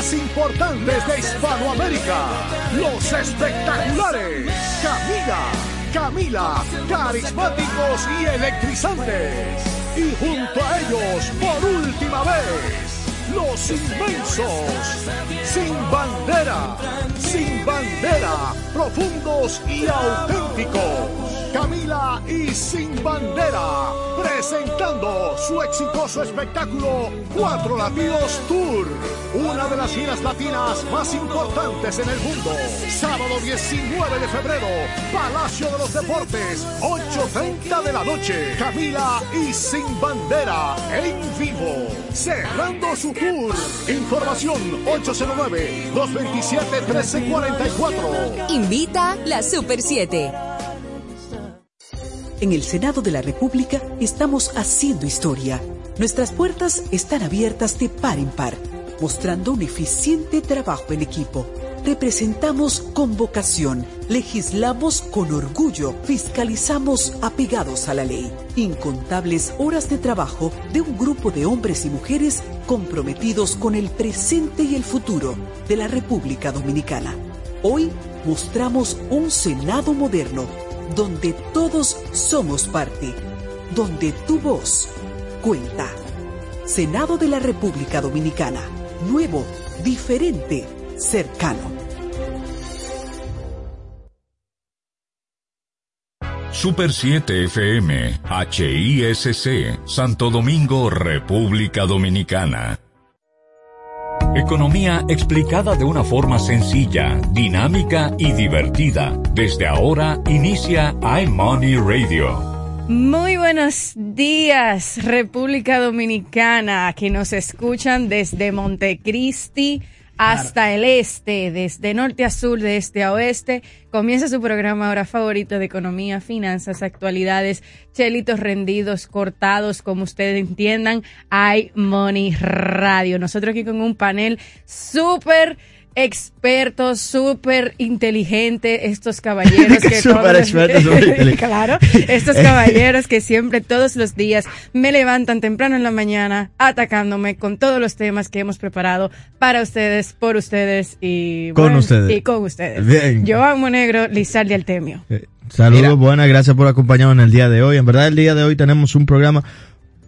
más importantes de Hispanoamérica, los espectaculares. Camila, Camila, carismáticos y electrizantes. Y junto a ellos, por última vez, los inmensos, sin bandera, sin bandera, profundos y auténticos. Camila y Sin Bandera, presentando su exitoso espectáculo Cuatro Latidos Tour, una de las giras latinas más importantes en el mundo. Sábado 19 de febrero, Palacio de los Deportes, 8.30 de la noche. Camila y Sin Bandera en vivo, cerrando su tour. Información 809-227-1344. Invita la Super 7. En el Senado de la República estamos haciendo historia. Nuestras puertas están abiertas de par en par, mostrando un eficiente trabajo en equipo. Representamos con vocación, legislamos con orgullo, fiscalizamos apegados a la ley. Incontables horas de trabajo de un grupo de hombres y mujeres comprometidos con el presente y el futuro de la República Dominicana. Hoy mostramos un Senado moderno donde todos somos parte, donde tu voz cuenta. Senado de la República Dominicana, nuevo, diferente, cercano. Super 7 FM, HISC, Santo Domingo, República Dominicana. Economía explicada de una forma sencilla, dinámica y divertida. Desde ahora inicia iMoney Radio. Muy buenos días, República Dominicana, que nos escuchan desde Montecristi hasta el este, desde norte a sur, de este a oeste. Comienza su programa ahora favorito de economía, finanzas, actualidades, chelitos rendidos, cortados, como ustedes entiendan. Hay Money Radio. Nosotros aquí con un panel súper expertos, súper inteligentes, estos caballeros que súper expertos, claro, estos caballeros que siempre, todos los días, me levantan temprano en la mañana atacándome con todos los temas que hemos preparado para ustedes, por ustedes y con ustedes. Y con ustedes. Bien. Joan Monegro, Lizardi Altemio. Eh, saludos, buenas, gracias por acompañarnos en el día de hoy. En verdad, el día de hoy tenemos un programa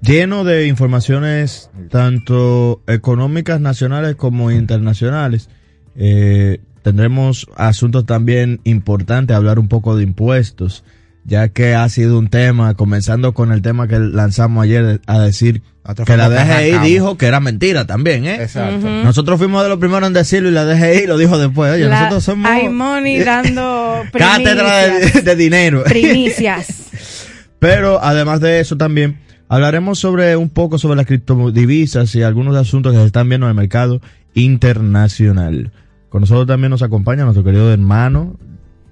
lleno de informaciones tanto económicas nacionales como internacionales. Eh, tendremos asuntos también importantes, hablar un poco de impuestos, ya que ha sido un tema, comenzando con el tema que lanzamos ayer a decir que la DGI dijo que era mentira también, ¿eh? Exacto. Nosotros fuimos de los primeros en decirlo y la DGI lo dijo después. Oye, nosotros somos... Hay money dando cátedra de, de dinero. Primicias. Pero además de eso también hablaremos sobre un poco sobre las criptodivisas y algunos asuntos que se están viendo en el mercado internacional. Con nosotros también nos acompaña nuestro querido hermano.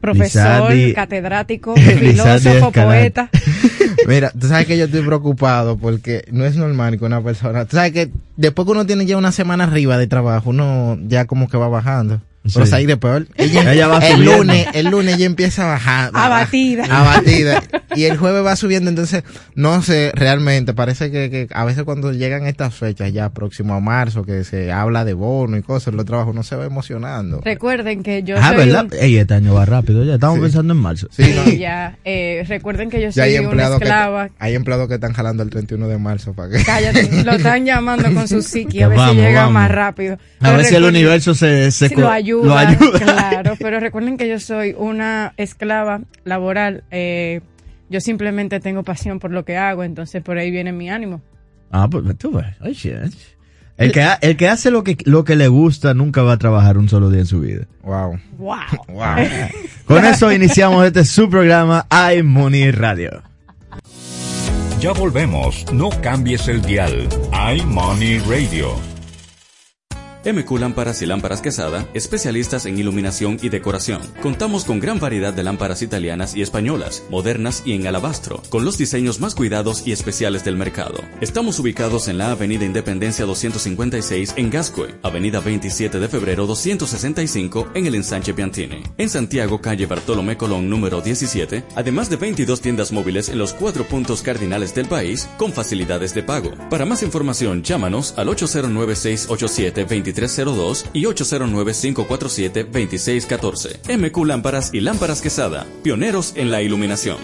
Profesor, Lizardi- catedrático, filósofo, poeta. Mira, tú sabes que yo estoy preocupado porque no es normal que una persona, tú sabes que después que uno tiene ya una semana arriba de trabajo, uno ya como que va bajando. Pero Sí. ahí después, ella, Ella va el subiendo. lunes, el lunes ya empieza a bajar. Abatida. Abatida. Y el jueves va subiendo, entonces, no sé, realmente, parece que, que a veces cuando llegan estas fechas ya próximo a marzo, que se habla de bono y cosas, los trabajos no se va emocionando. Recuerden que yo Ah, soy ¿verdad? un- Ey, este año va rápido ya. Estamos Sí. pensando en marzo. Sí, no, ya. Eh, recuerden que yo ya hay soy una que, esclava. hay empleados que están jalando el 31 de marzo para que... Cállate, lo están llamando con su psiqui, a ver Vamos, si llega vamos. más rápido. A ver si el universo se, se lo ayuda, lo ayuda. claro, pero recuerden que yo soy una esclava laboral, eh, yo simplemente tengo pasión por lo que hago, entonces por ahí viene mi ánimo. Ah, pues tú ves. El que, ha- el que hace lo que, lo que le gusta nunca va a trabajar un solo día en su vida. Wow. ¡Wow! Wow. Con eso iniciamos este su programa iMoney Radio. Ya volvemos, no cambies el dial. iMoney Radio. MQ Lámparas y Lámparas Quesada, especialistas en iluminación y decoración. Contamos con gran variedad de lámparas italianas y españolas, modernas y en alabastro, con los diseños más cuidados y especiales del mercado. Estamos ubicados en la Avenida Independencia 256 en Gascue, Avenida 27 de Febrero 265 en el Ensanche Piantini. En Santiago, calle Bartolomé Colón número 17, además de 22 tiendas móviles en los cuatro puntos cardinales del país con facilidades de pago. Para más información, llámanos al 809-687-23 809-547-2302 y 809-547-2614. MQ Lámparas y Lámparas Quesada, pioneros en la iluminación.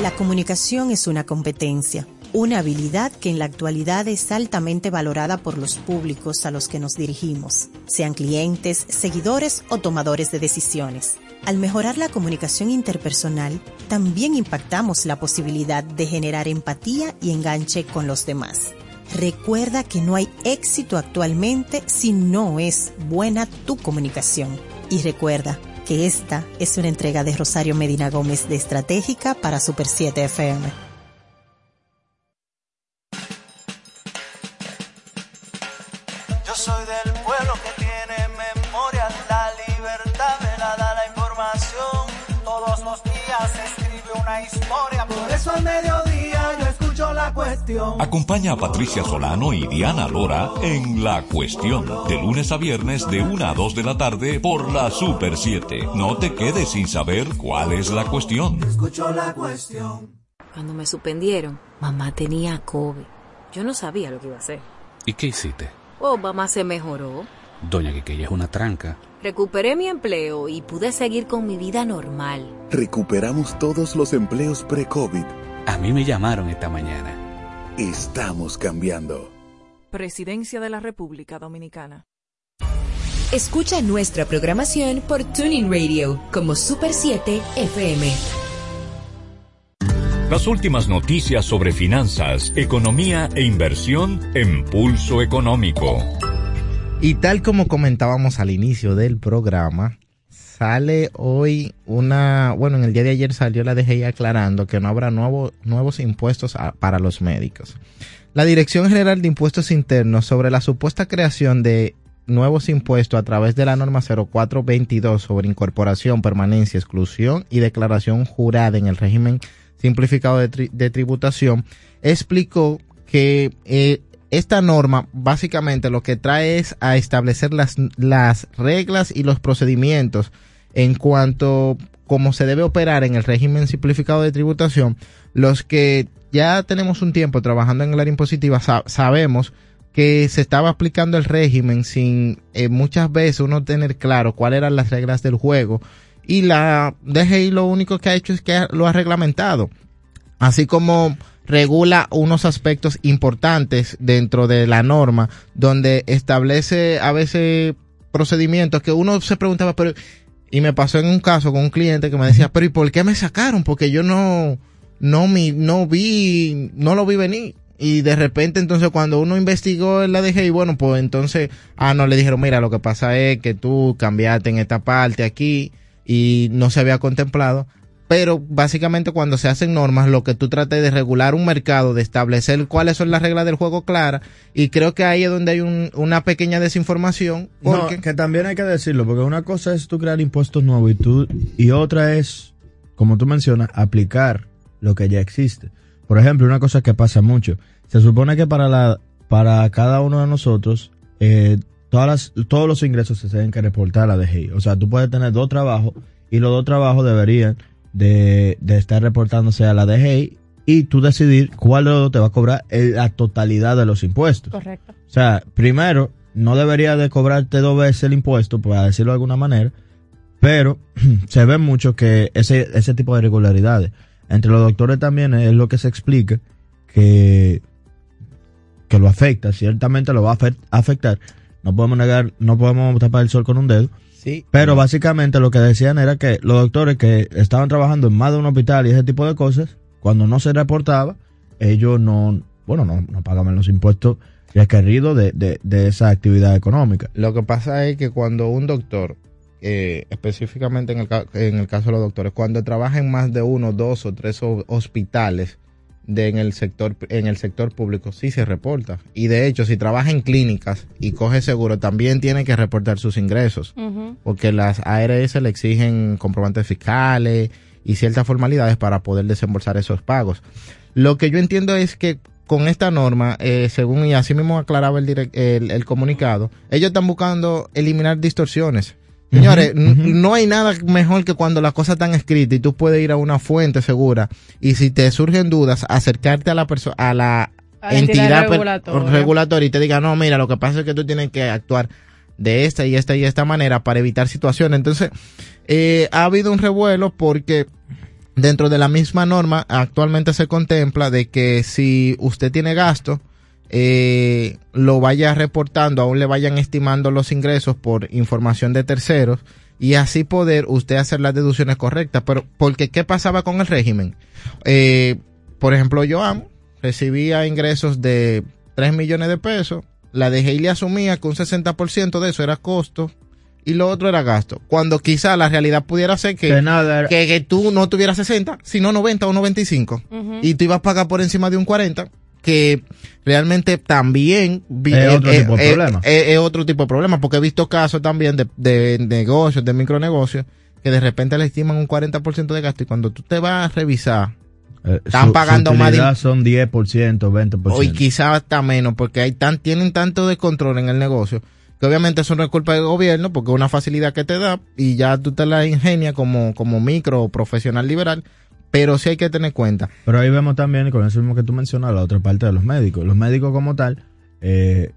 La comunicación es una competencia, una habilidad que en la actualidad es altamente valorada por los públicos a los que nos dirigimos, sean clientes, seguidores o tomadores de decisiones. Al mejorar la comunicación interpersonal, también impactamos la posibilidad de generar empatía y enganche con los demás. Recuerda que no hay éxito actualmente si no es buena tu comunicación. Y recuerda que esta es una entrega de Rosario Medina Gómez de Estratégica para Super 7 FM. Al mediodía yo escucho la cuestión. Acompaña a Patricia Solano y Diana Lora en La Cuestión, de lunes a viernes de 1 a 2 de la tarde por la Super 7. No te quedes sin saber cuál es la cuestión. Escucho la cuestión. Cuando me suspendieron, mamá tenía COVID. Yo no sabía lo que iba a hacer. ¿Y qué hiciste? Oh, mamá se mejoró. Doña Quiqueya es una tranca. Recuperé mi empleo y pude seguir con mi vida normal. Recuperamos todos los empleos pre-COVID. A mí me llamaron esta mañana. Estamos cambiando. Presidencia de la República Dominicana. Escucha nuestra programación por Tuning Radio como Super 7 FM. Las últimas noticias sobre finanzas, economía e inversión en Pulso Económico. Y tal como comentábamos al inicio del programa, sale hoy una, bueno, en el día de ayer salió la DGI aclarando que no habrá nuevo, nuevos impuestos para los médicos. La Dirección General de Impuestos Internos sobre la supuesta creación de nuevos impuestos a través de la norma 0422 sobre incorporación, permanencia, exclusión y declaración jurada en el régimen simplificado de, tri de tributación, explicó que eh, esta norma básicamente lo que trae es a establecer las, las reglas y los procedimientos en cuanto cómo se debe operar en el régimen simplificado de tributación. Los que ya tenemos un tiempo trabajando en el área impositiva sa sabemos que se estaba aplicando el régimen sin eh, muchas veces uno tener claro cuáles eran las reglas del juego y la DGI lo único que ha hecho es que lo ha reglamentado. Así como regula unos aspectos importantes dentro de la norma, donde establece a veces procedimientos que uno se preguntaba, pero, y me pasó en un caso con un cliente que me decía, pero ¿y por qué me sacaron? Porque yo no, no, mi, no vi, no lo vi venir. Y de repente entonces cuando uno investigó en la DGI, bueno, pues entonces, ah, no, le dijeron, mira, lo que pasa es que tú cambiaste en esta parte aquí y no se había contemplado. Pero básicamente cuando se hacen normas, lo que tú tratas de regular un mercado, de establecer cuáles son las reglas del juego claras, y creo que ahí es donde hay un, una pequeña desinformación. Porque... No, que también hay que decirlo, porque una cosa es tú crear impuestos nuevos y, tú, y otra es, como tú mencionas, aplicar lo que ya existe. Por ejemplo, una cosa que pasa mucho, se supone que para, la, para cada uno de nosotros, eh, todas las, todos los ingresos se tienen que reportar a la DGI. O sea, tú puedes tener dos trabajos y los dos trabajos deberían de, de estar reportándose a la DGI y tú decidir cuál de los dos te va a cobrar la totalidad de los impuestos. Correcto. O sea, primero, no debería de cobrarte dos veces el impuesto, para decirlo de alguna manera, pero se ve mucho que ese, ese tipo de irregularidades. Entre los doctores también es lo que se explica que, que lo afecta, ciertamente lo va a afectar. No podemos negar, no podemos tapar el sol con un dedo. Sí. Pero básicamente lo que decían era que los doctores que estaban trabajando en más de un hospital y ese tipo de cosas, cuando no se reportaba, ellos no, bueno, no, no pagaban los impuestos requeridos de, de, de esa actividad económica. Lo que pasa es que cuando un doctor, eh, específicamente en el, en el caso de los doctores, cuando trabaja en más de uno, dos o tres hospitales, de en el sector en el sector público sí se reporta y de hecho si trabaja en clínicas y coge seguro también tiene que reportar sus ingresos uh -huh. porque las ARS le exigen comprobantes fiscales y ciertas formalidades para poder desembolsar esos pagos lo que yo entiendo es que con esta norma, eh, según y así mismo aclaraba el, direct, el, el comunicado, ellos están buscando eliminar distorsiones. Señores, uh -huh, uh -huh. no hay nada mejor que cuando las cosas están escritas y tú puedes ir a una fuente segura y si te surgen dudas, acercarte a la persona, a la entidad regulatoria. regulatoria y te diga, no, mira, lo que pasa es que tú tienes que actuar de esta y esta y esta manera para evitar situaciones. Entonces, eh, ha habido un revuelo porque dentro de la misma norma actualmente se contempla de que si usted tiene gasto, eh, lo vaya reportando, aún le vayan estimando los ingresos por información de terceros y así poder usted hacer las deducciones correctas. Pero, porque ¿qué pasaba con el régimen? Eh, por ejemplo, yo amo, recibía ingresos de 3 millones de pesos, la dejé y le asumía que un 60% de eso era costo y lo otro era gasto. Cuando quizá la realidad pudiera ser que, Que nada era- que, que tú no tuvieras 60, sino 90 o 95 Ujú. y tú ibas a pagar por encima de un 40 que realmente también Es otro tipo de problema. es- es otro tipo de problema porque he visto casos también de, de negocios, de micronegocios que de repente le estiman un 40% de gasto y cuando tú te vas a revisar Eh, Están su- pagando su más de- son 10%, 20%. o y quizás hasta menos porque hay tan, tienen tanto descontrol en el negocio que obviamente eso no es culpa del gobierno porque es una facilidad que te da y ya tú te la ingenias como, como micro o profesional liberal pero sí hay que tener cuenta Pero ahí vemos también, con eso mismo que tú mencionas, la otra parte de los médicos. Los médicos como tal, eh,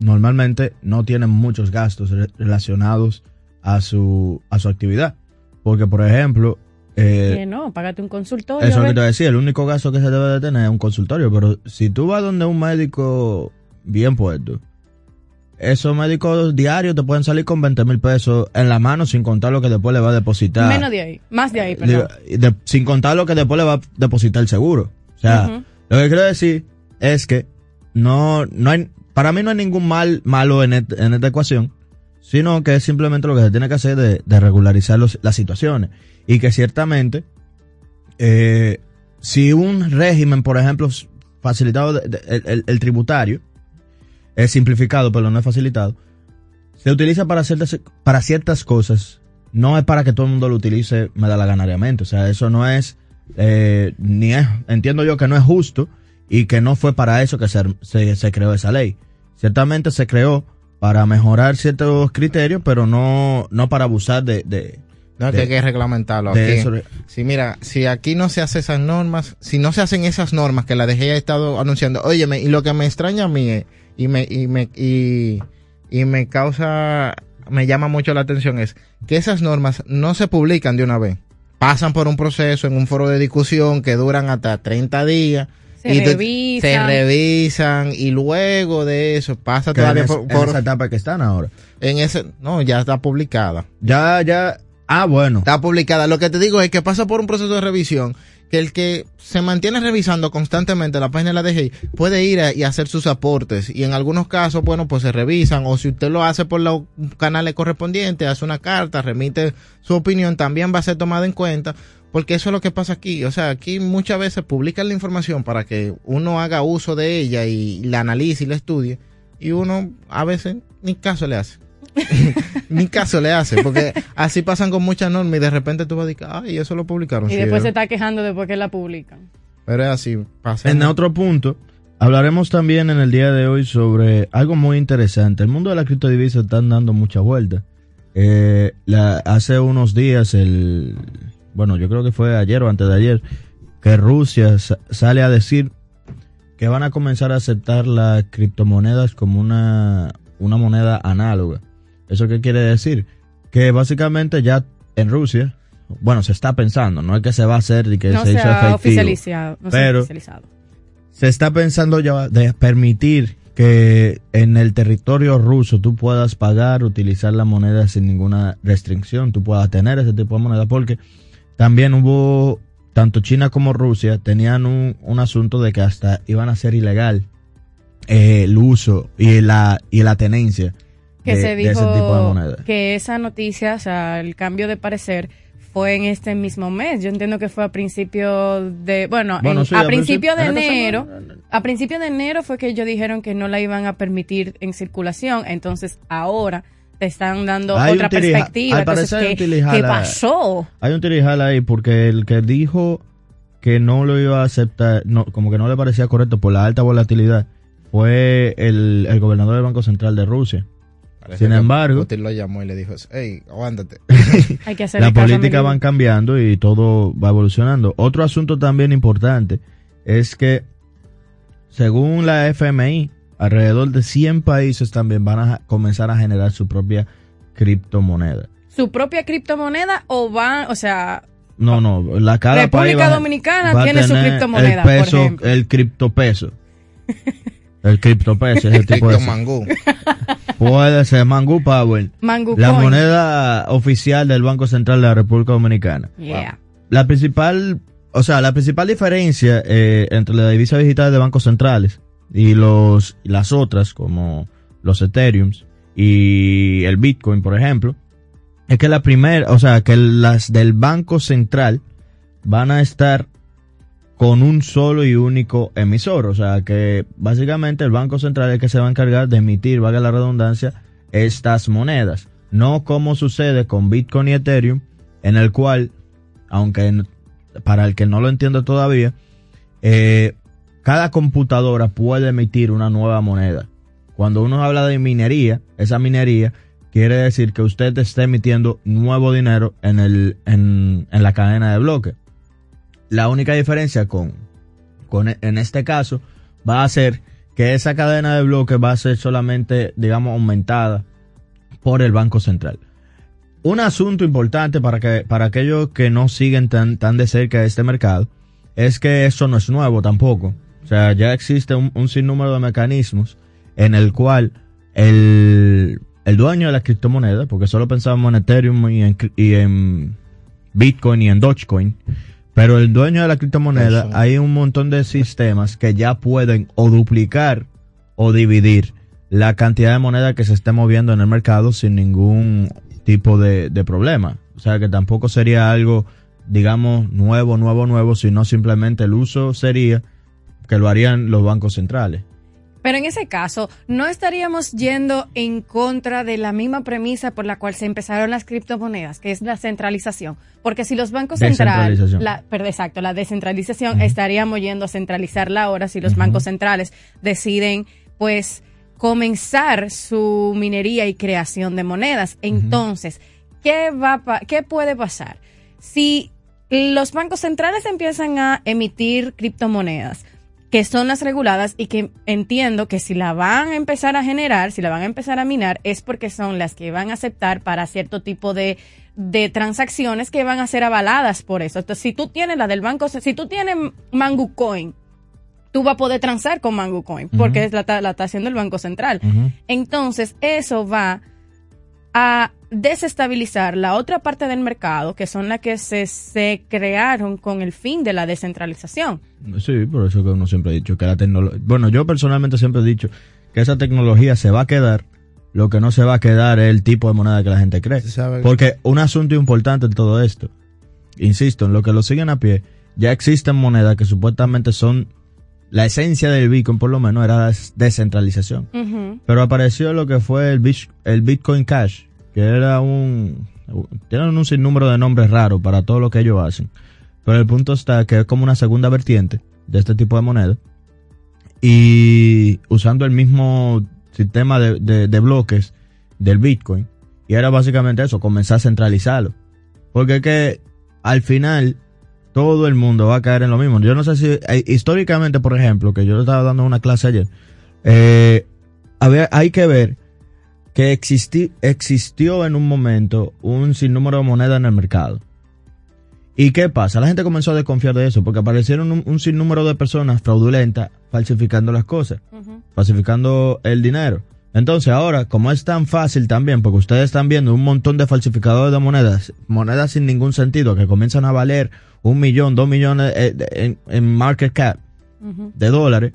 normalmente no tienen muchos gastos re- relacionados a su, a su actividad. Porque, por ejemplo, eh, Que no, págate un consultorio. eso es lo a que te decía, el único gasto que se debe de tener es un consultorio. Pero si tú vas donde un médico bien puesto, esos médicos diarios te pueden salir con 20 mil pesos en la mano sin contar lo que después le va a depositar. Menos de ahí, más de ahí, perdón. De- sin contar lo que después le va a depositar el seguro. O sea, lo que quiero decir es que no, no hay, para mí no hay ningún mal malo en, et- en esta ecuación, sino que es simplemente lo que se tiene que hacer de, de regularizar los- las situaciones. Y que ciertamente, eh, si un régimen, por ejemplo, facilitado, de- de- el, el- el tributario, es simplificado, pero no es facilitado, se utiliza para ciertas, para ciertas cosas, no es para que todo el mundo lo utilice me da la ganariamente. O sea, eso no es, eh, ni es, entiendo yo que no es justo y que no fue para eso que se, se, se creó esa ley. Ciertamente se creó para mejorar ciertos criterios, pero no, no para abusar de... de no es de- que hay que reglamentarlo aquí. Si mira, si aquí no se hacen esas normas, si no se hacen esas normas que la DG ha estado anunciando, óyeme, y lo que me extraña a mí es, y me, y me, y, y me causa, me llama mucho la atención es que esas normas no se publican de una vez. Pasan por un proceso en un foro de discusión que duran hasta 30 días. Se y revisan. se revisan y luego de eso pasa que todavía en, es- por, en por- esa etapa que están ahora. en ese no ya está publicada Ya, ya, ah, bueno. está publicada. Lo que te digo es que pasa por un proceso de revisión que el que se mantiene revisando constantemente la página de la DGI puede ir y hacer sus aportes y en algunos casos, bueno, pues se revisan o si usted lo hace por los canales correspondientes, hace una carta, remite su opinión, también va a ser tomada en cuenta porque eso es lo que pasa aquí. O sea, aquí muchas veces publican la información para que uno haga uso de ella y la analice y la estudie y uno a veces ni caso le hace. ni caso le hace, porque así pasan con muchas normas y de repente tú vas a decir, ay, eso lo publicaron. Y Sí, después se está quejando después que la publican. Pero es así, pasa. En otro punto, hablaremos también en el día de hoy sobre algo muy interesante. El mundo de la criptodivisa están dando mucha vuelta. Eh, la- hace unos días, el, bueno, yo creo que fue ayer o antes de ayer, que Rusia sa- sale a decir que van a comenzar a aceptar las criptomonedas como una, una moneda análoga. ¿Eso qué quiere decir? Que básicamente ya en Rusia, bueno, se está pensando, no es que se va a hacer y que no se se hizo efectivo. oficializado. No pero oficializado. se está pensando ya de permitir que en el territorio ruso tú puedas pagar, utilizar la moneda sin ninguna restricción, tú puedas tener ese tipo de moneda, porque también hubo, tanto China como Rusia tenían un, un asunto de que hasta iban a ser ilegal eh, el uso y la, y la tenencia que de, se de ese tipo de dijo moneda. que esa noticia, o sea, el cambio de parecer fue en este mismo mes. Yo entiendo que fue a principio de, bueno, Bueno, en- sí, a a principio de principio- enero, a principio de enero fue que ellos dijeron que no la iban a permitir en circulación. Entonces ahora te están dando Hay otra perspectiva. al Entonces, parecer ¿qué, tirijala- qué pasó? Hay un tirijal ahí porque el que dijo que no lo iba a aceptar, no, como que no le parecía correcto por la alta volatilidad, fue el, el gobernador del Banco Central de Rusia. Parece Sin embargo, Putin lo llamó y le dijo, hey, aguántate. Hay que hacerle la política van cambiando y todo va evolucionando. Otro asunto también importante es que según la FMI, alrededor de 100 países también van a comenzar a generar su propia criptomoneda. ¿Su propia criptomoneda o van, o sea, No, no, la cada República país va- Dominicana va tiene su criptomoneda, El por peso, ejemplo. el criptopeso. El criptopeso es el tipo de Mangú. Puede ser Mangú Power. Mangu La Coin. moneda oficial del Banco Central de la República Dominicana. Yeah. La principal, o sea, la principal diferencia eh, entre la divisa digital de bancos centrales y los y las otras, como los Ethereums y el Bitcoin, por ejemplo, es que la primera, o sea, que las del Banco Central van a estar con un solo y único emisor. O sea, que básicamente el Banco Central es el que se va a encargar de emitir, valga la redundancia, estas monedas. No como sucede con Bitcoin y Ethereum, en el cual, aunque para el que no lo entiende todavía, eh, cada computadora puede emitir una nueva moneda. Cuando uno habla de minería, esa minería quiere decir que usted está emitiendo nuevo dinero en, el, en, en la cadena de bloque. La única diferencia con, con e- en este caso va a ser que esa cadena de bloque va a ser solamente, digamos, aumentada por el Banco Central. Un asunto importante para que para aquellos que no siguen tan, tan de cerca este mercado es que eso no es nuevo tampoco. O sea, ya existe un, sinnúmero de mecanismos en el cual el, el dueño de la criptomoneda, porque solo pensábamos en Ethereum y en Bitcoin y en Dogecoin, pero el dueño de la criptomoneda, Eso. hay un montón de sistemas que ya pueden o duplicar o dividir la cantidad de moneda que se esté moviendo en el mercado sin ningún tipo de, de problema. O sea que tampoco sería algo, digamos, nuevo, nuevo, nuevo, sino simplemente el uso sería que lo harían los bancos centrales. Pero en ese caso, no estaríamos yendo en contra de la misma premisa por la cual se empezaron las criptomonedas, que es la centralización. Porque si los bancos centrales, la, exacto, la descentralización, estaríamos yendo a centralizarla ahora si los bancos centrales deciden, pues, comenzar su minería y creación de monedas. Entonces, ¿qué va, qué puede pasar? Si los bancos centrales empiezan a emitir criptomonedas, que son las reguladas y que entiendo que si la van a empezar a generar, si la van a empezar a minar, es porque son las que van a aceptar para cierto tipo de, de transacciones que van a ser avaladas por eso. Entonces, si tú tienes la del banco, si tú tienes Mangu Coin, tú vas a poder transar con Mangu Coin, porque es la, la está haciendo el Banco Central. Entonces, eso va a desestabilizar la otra parte del mercado, que son las que se, se crearon con el fin de la descentralización. Sí, por eso que uno siempre ha dicho que la tecnología... Bueno, yo personalmente siempre he dicho que esa tecnología se va a quedar, lo que no se va a quedar es el tipo de moneda que la gente cree. Porque un asunto importante en todo esto, insisto, en lo que lo siguen a pie, ya existen monedas que supuestamente son la esencia del Bitcoin, por lo menos, era la des- descentralización. Pero apareció lo que fue el Bitcoin Cash, que era un... Tienen un sinnúmero de nombres raros para todo lo que ellos hacen. Pero el punto está que es como una segunda vertiente de este tipo de moneda. Y usando el mismo sistema de, de- de bloques del Bitcoin. Y era básicamente eso, comenzar a centralizarlo. Porque es que al final todo el mundo va a caer en lo mismo. Yo no sé si eh, históricamente, por ejemplo, que yo estaba dando una clase ayer, eh, había- hay que ver que existi- existió en un momento un sinnúmero de monedas en el mercado. ¿Y qué pasa? La gente comenzó a desconfiar de eso porque aparecieron un, un sinnúmero de personas fraudulentas falsificando las cosas, falsificando el dinero. Entonces ahora, como es tan fácil también, porque ustedes están viendo un montón de falsificadores de monedas, monedas sin ningún sentido, que comienzan a valer un millón, dos millones eh, en, en market cap de dólares,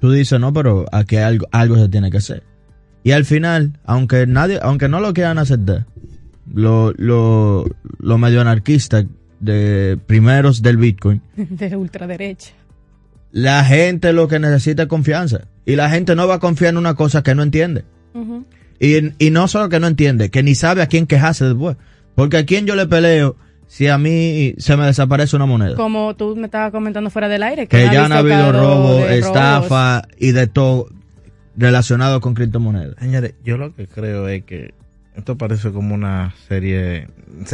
tú dices, no, pero aquí algo, algo se tiene que hacer. Y al final, aunque nadie, aunque no lo quieran aceptar, los lo, lo medio anarquistas de primeros del Bitcoin, De ultraderecha. la gente lo que necesita es confianza. Y la gente no va a confiar en una cosa que no entiende. Y, y no solo que no entiende, que ni sabe a quién quejarse después. Porque a quién yo le peleo si a mí se me desaparece una moneda. Como tú me estabas comentando fuera del aire. Que ha ya han habido robos. estafa y de todo relacionado con criptomonedas. Señores, yo lo que creo es que esto parece como una serie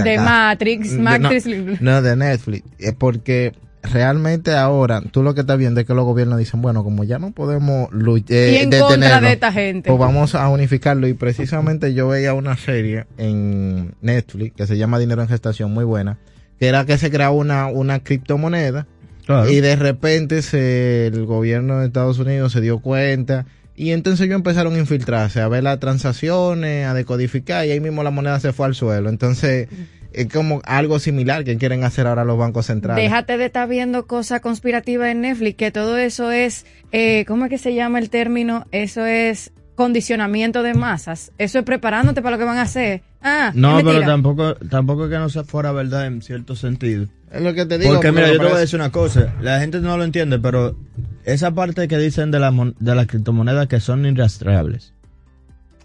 De Matrix, de- Matrix. No, no, de Netflix. Es porque realmente ahora tú lo que estás viendo es que los gobiernos dicen, bueno, como ya no podemos luchar, en contra de esta gente. pues vamos a unificarlo. Y precisamente yo veía una serie en Netflix que se llama Dinero en Gestación, muy buena, que era que se creaba una, una criptomoneda Claro. y de repente se, el gobierno de Estados Unidos se dio cuenta y entonces ellos empezaron a infiltrarse, a ver las transacciones, a decodificar y ahí mismo la moneda se fue al suelo. Entonces es como algo similar que quieren hacer ahora los bancos centrales. Déjate de estar viendo cosas conspirativas en Netflix, que todo eso es, eh, ¿cómo es que se llama el término? Eso es condicionamiento de masas. Eso es preparándote para lo que van a hacer. Ah, No, pero tampoco, tampoco es que no sea fuera verdad en cierto sentido. Es lo que te digo. Porque mira, yo te voy a decir una cosa. La gente no lo entiende, pero esa parte que dicen de, la, de las criptomonedas que son irrastreables.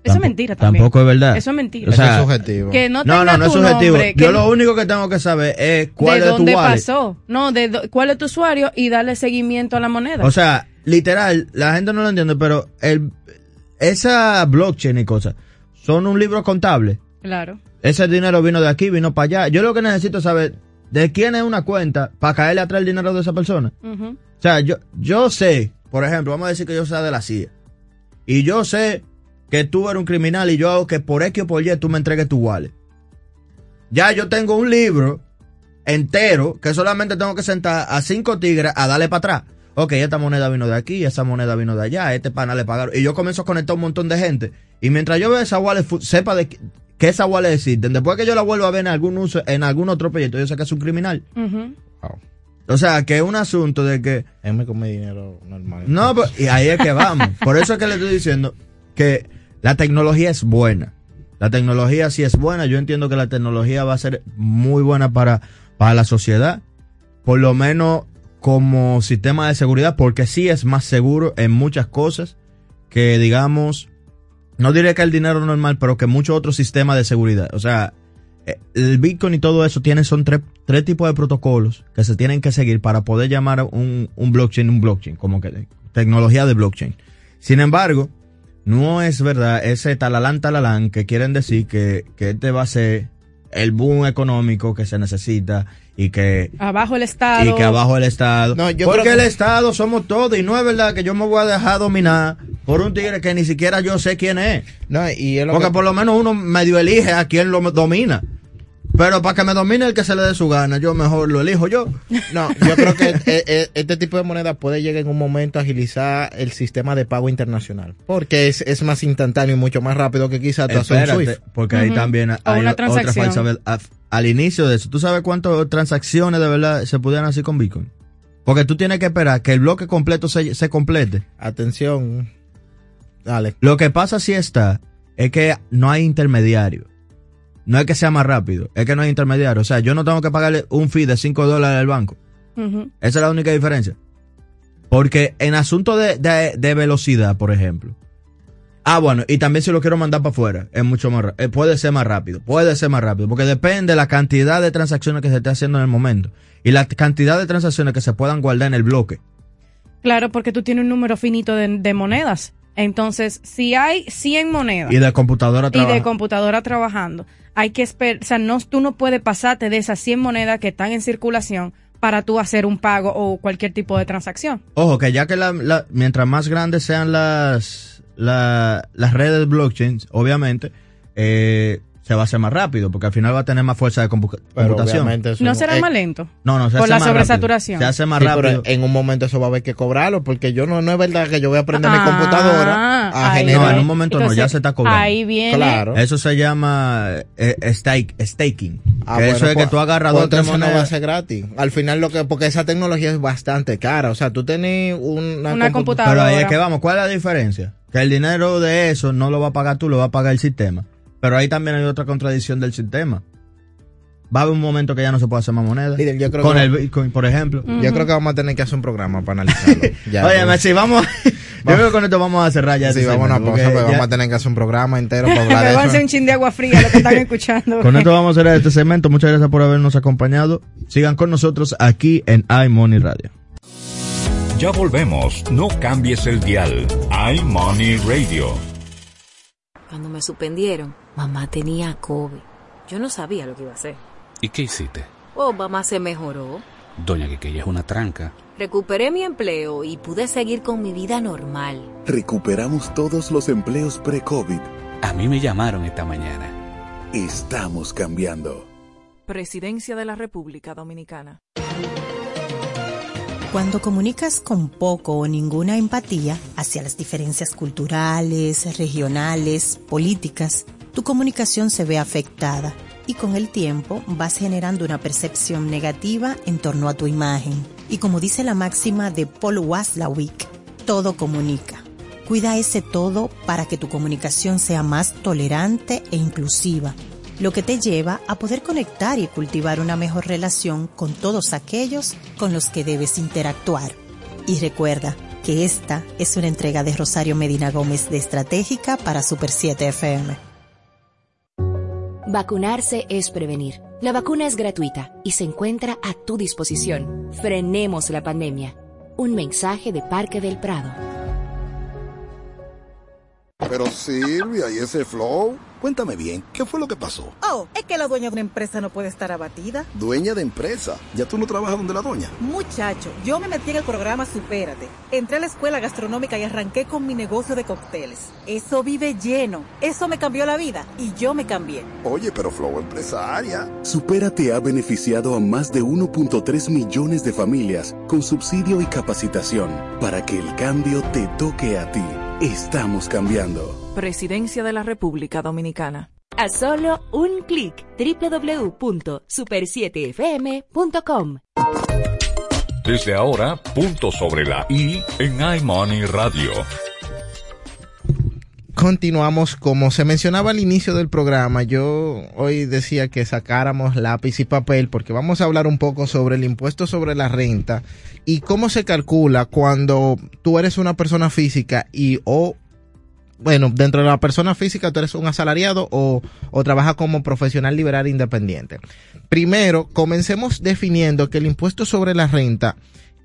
Eso es mentira también. Tampoco es verdad. Eso es mentira. O sea, Eso es subjetivo. Que no no, tenga no, no es tu subjetivo. nombre, Yo que- lo único que tengo que saber es cuál de es tu wallet. pasó. No, de cuál es tu usuario y darle seguimiento a la moneda. O sea, literal, la gente no lo entiende, pero el, esa blockchain y cosas son un libro contable. claro. Ese dinero vino de aquí, vino para allá. Yo lo que necesito es saber de quién es una cuenta para caerle atrás el dinero de esa persona. Ujú. O sea, yo, yo sé, por ejemplo, vamos a decir que yo sea de la CIA. Y yo sé que tú eres un criminal y yo hago que por X o por Y tú me entregues tu wallet. Ya yo tengo un libro entero que solamente tengo que sentar a cinco tigres a darle para atrás. Ok, esta moneda vino de aquí, esa moneda vino de allá, este pana le pagaron. Y yo comienzo a conectar un montón de gente. Y mientras yo veo esa wallet, sepa de qué- que esa wallet existe. Después que yo la vuelva a ver en algún uso, en algún otro proyecto, yo sé que es un criminal. O sea, que es un asunto de que Él me come dinero normal. no, pero- y ahí es que vamos. Por eso es que le estoy diciendo que la tecnología es buena. La tecnología sí es buena. Yo entiendo que la tecnología va a ser muy buena para, para la sociedad. Por lo menos como sistema de seguridad, porque sí es más seguro en muchas cosas que, digamos, no diré que el dinero normal, pero que muchos otros sistemas de seguridad. O sea, eh, el Bitcoin y todo eso tienen, son tres, tres tipos de protocolos que se tienen que seguir para poder llamar un, un blockchain un blockchain, como que tecnología de blockchain. Sin embargo, no es verdad ese talalán talalán que quieren decir que, que este va a ser el boom económico que se necesita y que Abajo el Estado. y que abajo el Estado. No, yo Porque creo el Estado somos todos y no es verdad que yo me voy a dejar dominar por un tigre que ni siquiera yo sé quién es. No, y es lo Porque que- por lo menos uno medio elige a quién lo domina. Pero para que me domine el que se le dé su gana, yo mejor lo elijo yo. No, yo creo que eh, eh, este tipo de moneda puede llegar en un momento a agilizar el sistema de pago internacional. Porque es, es más instantáneo y mucho más rápido que quizás tú un Swift. porque ahí también hay otra falsa Al inicio de eso, ¿tú sabes cuántas transacciones de verdad se pudieran hacer con Bitcoin? Porque tú tienes que esperar que el bloque completo se, se complete. Atención. Dale. Lo que pasa si está es que no hay intermediario. No es que sea más rápido, es que no hay intermediario. O sea, yo no tengo que pagarle un fee de 5 dólares al banco. Esa es la única diferencia. Porque en asunto de, de- de velocidad, por ejemplo. Ah, bueno, y también si lo quiero mandar para afuera, es mucho más eh, puede ser más rápido, puede ser más rápido, porque depende de la cantidad de transacciones que se esté haciendo en el momento y la cantidad de transacciones que se puedan guardar en el bloque. Claro, porque tú tienes un número finito de, de monedas. Entonces, si hay 100 monedas Y de computadora y trabaja. de computadora trabajando, hay que esperar, o sea, no, tú no puedes pasarte de esas 100 monedas que están en circulación para tú hacer un pago o cualquier tipo de transacción. Ojo, que ya que la, la- mientras más grandes sean las, la- las redes blockchain, obviamente, eh, se va a hacer más rápido, porque al final va a tener más fuerza de computación. ¿No será eh, más lento? No, no, se Por hace la más rápido. sobresaturación. Se hace más sí, pero rápido. en un momento eso va a haber que cobrarlo porque yo no, no es verdad que yo voy a prender Ah, mi computadora a ahí generar. No, en un momento no, ya se está cobrando. Ahí viene. Claro. Eso se llama eh, stake, staking. Ah, que bueno, eso es que pues- tú agarras pues dos no va a ser gratis. Al final lo que, porque esa tecnología es bastante cara. O sea, tú tenés una, Una compu- computadora. Pero ahí es que vamos, ¿cuál es la diferencia? Que el dinero de eso no lo va a pagar tú, lo va a pagar el sistema. Pero ahí también hay otra contradicción del sistema. Va a haber un momento que ya no se puede hacer más moneda. Líder, yo creo Con que- el Bitcoin, por ejemplo. Yo creo que vamos a tener que hacer un programa para analizarlo. Ya, Oye, pues. si vamos. yo creo que con esto vamos a cerrar ya. Sí, ese vamos a pausa, pero ya- vamos a tener que hacer un programa entero para hablar Me de van a un chin de agua fría lo que están escuchando. Con esto vamos a cerrar este segmento. Muchas gracias por habernos acompañado. Sigan con nosotros aquí en iMoney Radio. Ya volvemos, no cambies el dial. iMoney Radio. Cuando me suspendieron, mamá tenía COVID. Yo no sabía lo que iba a hacer. ¿Y qué hiciste? Oh, mamá se mejoró. Doña que ella es una tranca. Recuperé mi empleo y pude seguir con mi vida normal. Recuperamos todos los empleos pre-COVID. A mí me llamaron esta mañana. Estamos cambiando. Presidencia de la República Dominicana. Cuando comunicas con poco o ninguna empatía hacia las diferencias culturales, regionales, políticas, tu comunicación se ve afectada y con el tiempo vas generando una percepción negativa en torno a tu imagen. Y como dice la máxima de Paul Waslawick, todo comunica. Cuida ese todo para que tu comunicación sea más tolerante e inclusiva, lo que te lleva a poder conectar y cultivar una mejor relación con todos aquellos con los que debes interactuar. Y recuerda que esta es una entrega de Rosario Medina Gómez de Estratégica para Super 7 FM. Vacunarse es prevenir. La vacuna es gratuita y se encuentra a tu disposición. Frenemos la pandemia. Un mensaje de Parque del Prado. Pero Silvia, ¿y ese flow? Cuéntame bien, ¿qué fue lo que pasó? Oh, es que la dueña de una empresa no puede estar abatida. ¿Dueña de empresa? ¿Ya tú no trabajas donde la doña? Muchacho, yo me metí en el programa Supérate. Entré a la escuela gastronómica y arranqué con mi negocio de cócteles. Eso vive lleno. Eso me cambió la vida y yo me cambié. Oye, pero Flow empresaria. Supérate ha beneficiado a más de 1.3 millones de familias con subsidio y capacitación para que el cambio te toque a ti. Estamos cambiando. Presidencia de la República Dominicana. A solo un clic www.super7fm.com. Desde ahora, punto sobre la I en iMoney Radio. Continuamos, como se mencionaba al inicio del programa, yo hoy decía que sacáramos lápiz y papel porque vamos a hablar un poco sobre el impuesto sobre la renta y cómo se calcula cuando tú eres una persona física y o bueno, dentro de la persona física tú eres un asalariado o, o trabajas como profesional liberal independiente. Primero, comencemos definiendo que el impuesto sobre la renta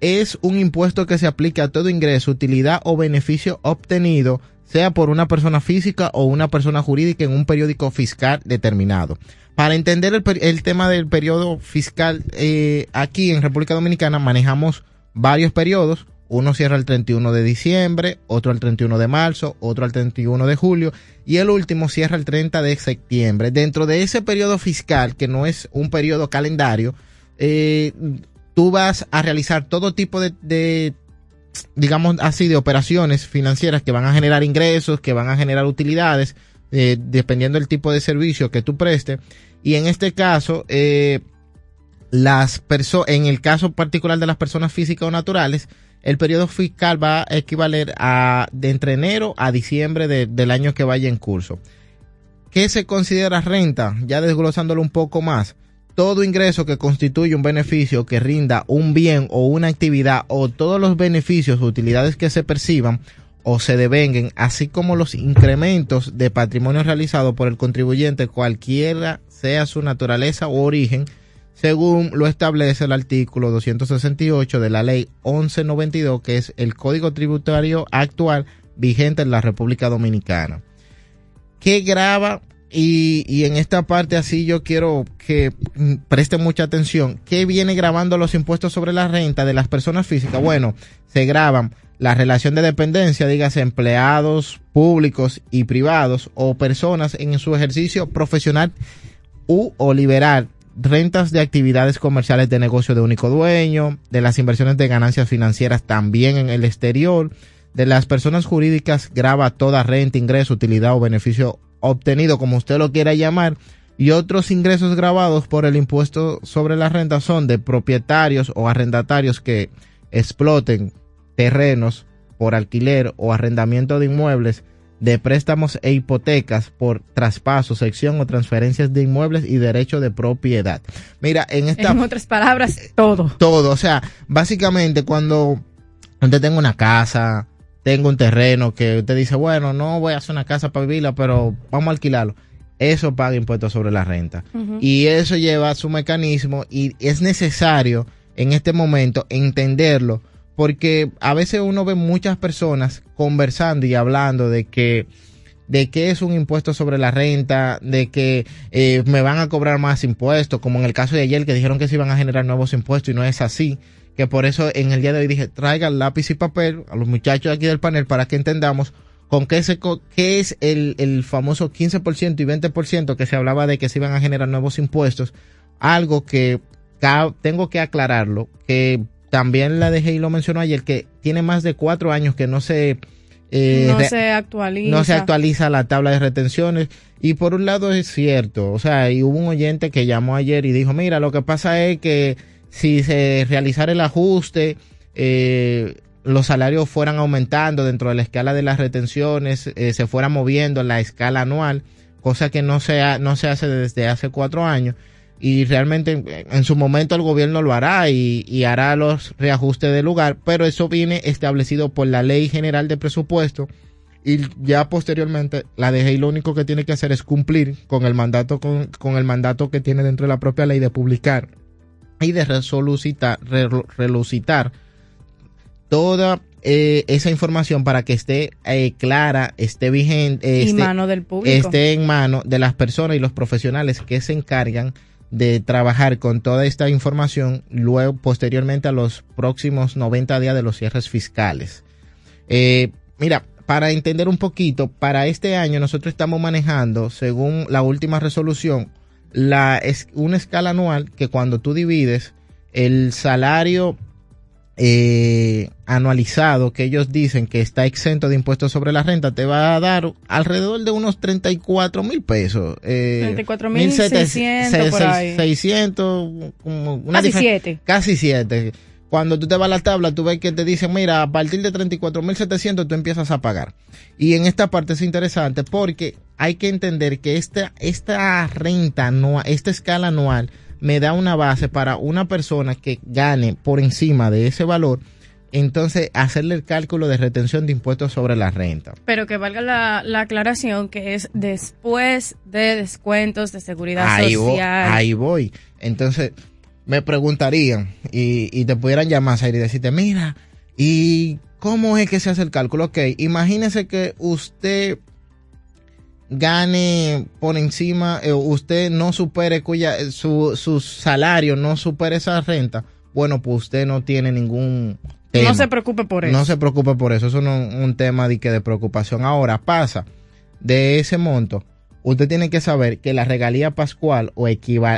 es un impuesto que se aplica a todo ingreso, utilidad o beneficio obtenido, sea por una persona física o una persona jurídica en un periódico fiscal determinado. Para entender el, el tema del periodo fiscal, eh, aquí en República Dominicana manejamos varios periodos. Uno cierra el 31 de diciembre, otro el 31 de marzo, otro el 31 de julio y el último cierra el 30 de septiembre. Dentro de ese periodo fiscal, que no es un periodo calendario, eh, tú vas a realizar todo tipo de, digamos así, de operaciones financieras que van a generar ingresos, que van a generar utilidades, eh, dependiendo del tipo de servicio que tú prestes. Y en este caso, eh, las en el caso particular de las personas físicas o naturales, el periodo fiscal va a equivaler a de entre enero a diciembre de, del año que vaya en curso. ¿Qué se considera renta? Ya desglosándolo un poco más. Todo ingreso que constituye un beneficio que rinda un bien o una actividad o todos los beneficios o utilidades que se perciban o se devenguen, así como los incrementos de patrimonio realizado por el contribuyente, cualquiera sea su naturaleza o origen, según lo establece el artículo 268 de la ley 1192, que es el código tributario actual vigente en la República Dominicana. ¿Qué graba? Y, y en esta parte así yo quiero que presten mucha atención. ¿Qué viene grabando los impuestos sobre la renta de las personas físicas? Bueno, se graban la relación de dependencia, dígase empleados públicos y privados o personas en su ejercicio profesional u o liberal rentas de actividades comerciales de negocio de único dueño, de las inversiones de ganancias financieras también en el exterior, de las personas jurídicas graba toda renta, ingreso, utilidad o beneficio obtenido, como usted lo quiera llamar, y otros ingresos grabados por el impuesto sobre la renta son de propietarios o arrendatarios que exploten terrenos por alquiler o arrendamiento de inmuebles de préstamos e hipotecas por traspaso, sección o transferencias de inmuebles y derecho de propiedad. Mira, en esta... En otras palabras, todo. Todo, o sea, básicamente cuando usted tenga una casa, tengo un terreno que usted dice, bueno, no voy a hacer una casa para vivirla, pero vamos a alquilarlo. Eso paga impuestos sobre la renta. Uh -huh. Y eso lleva su mecanismo y es necesario en este momento entenderlo porque a veces uno ve muchas personas conversando y hablando de que de qué es un impuesto sobre la renta, de que eh, me van a cobrar más impuestos, como en el caso de ayer que dijeron que se iban a generar nuevos impuestos y no es así. Que por eso en el día de hoy dije, traigan lápiz y papel a los muchachos aquí del panel para que entendamos con qué, se, qué es el, el famoso 15% y 20% que se hablaba de que se iban a generar nuevos impuestos. Algo que tengo que aclararlo, que también la dejé y lo mencionó ayer, que tiene más de cuatro años que no se... Eh, no se actualiza. No se actualiza la tabla de retenciones. Y por un lado es cierto, o sea, y hubo un oyente que llamó ayer y dijo, mira, lo que pasa es que si se realizara el ajuste, eh, los salarios fueran aumentando dentro de la escala de las retenciones, eh, se fuera moviendo en la escala anual, cosa que no se, no se hace desde hace cuatro años y realmente en su momento el gobierno lo hará y, hará los reajustes del lugar, pero eso viene establecido por la Ley General de Presupuesto y ya posteriormente la DGI lo único que tiene que hacer es cumplir con el mandato con, con el mandato que tiene dentro de la propia ley de publicar y de resolucitar, relucitar toda eh, esa información para que esté eh, clara, esté vigente, esté, mano del público. esté en mano de las personas y los profesionales que se encargan de trabajar con toda esta información luego posteriormente a los próximos 90 días de los cierres fiscales. Eh, mira, para entender un poquito, para este año nosotros estamos manejando, según la última resolución, la, es una escala anual que cuando tú divides el salario eh, anualizado que ellos dicen que está exento de impuestos sobre la renta te va a dar alrededor de unos 34 mil pesos. Eh, 34 mil 600 por ahí. 600, como una casi 7. Casi 7. Cuando tú te vas a la tabla, tú ves que te dicen, mira, a partir de 34 mil 700 tú empiezas a pagar. Y en esta parte es interesante porque hay que entender que esta, esta renta, no, esta escala anual, me da una base para una persona que gane por encima de ese valor, entonces hacerle el cálculo de retención de impuestos sobre la renta. Pero que valga la, aclaración que es después de descuentos de seguridad ahí social. ahí voy. Entonces, me preguntarían y, y te pudieran llamar a y decirte, mira, ¿y cómo es que se hace el cálculo? Ok, imagínese que usted gane por encima, eh, usted no supere cuya, eh, su, su salario no supere esa renta, bueno, pues usted no tiene ningún tema. No se preocupe por eso. No se preocupe por eso, eso no es un tema de, que de preocupación. Ahora pasa de ese monto. Usted tiene que saber que la regalía pascual o,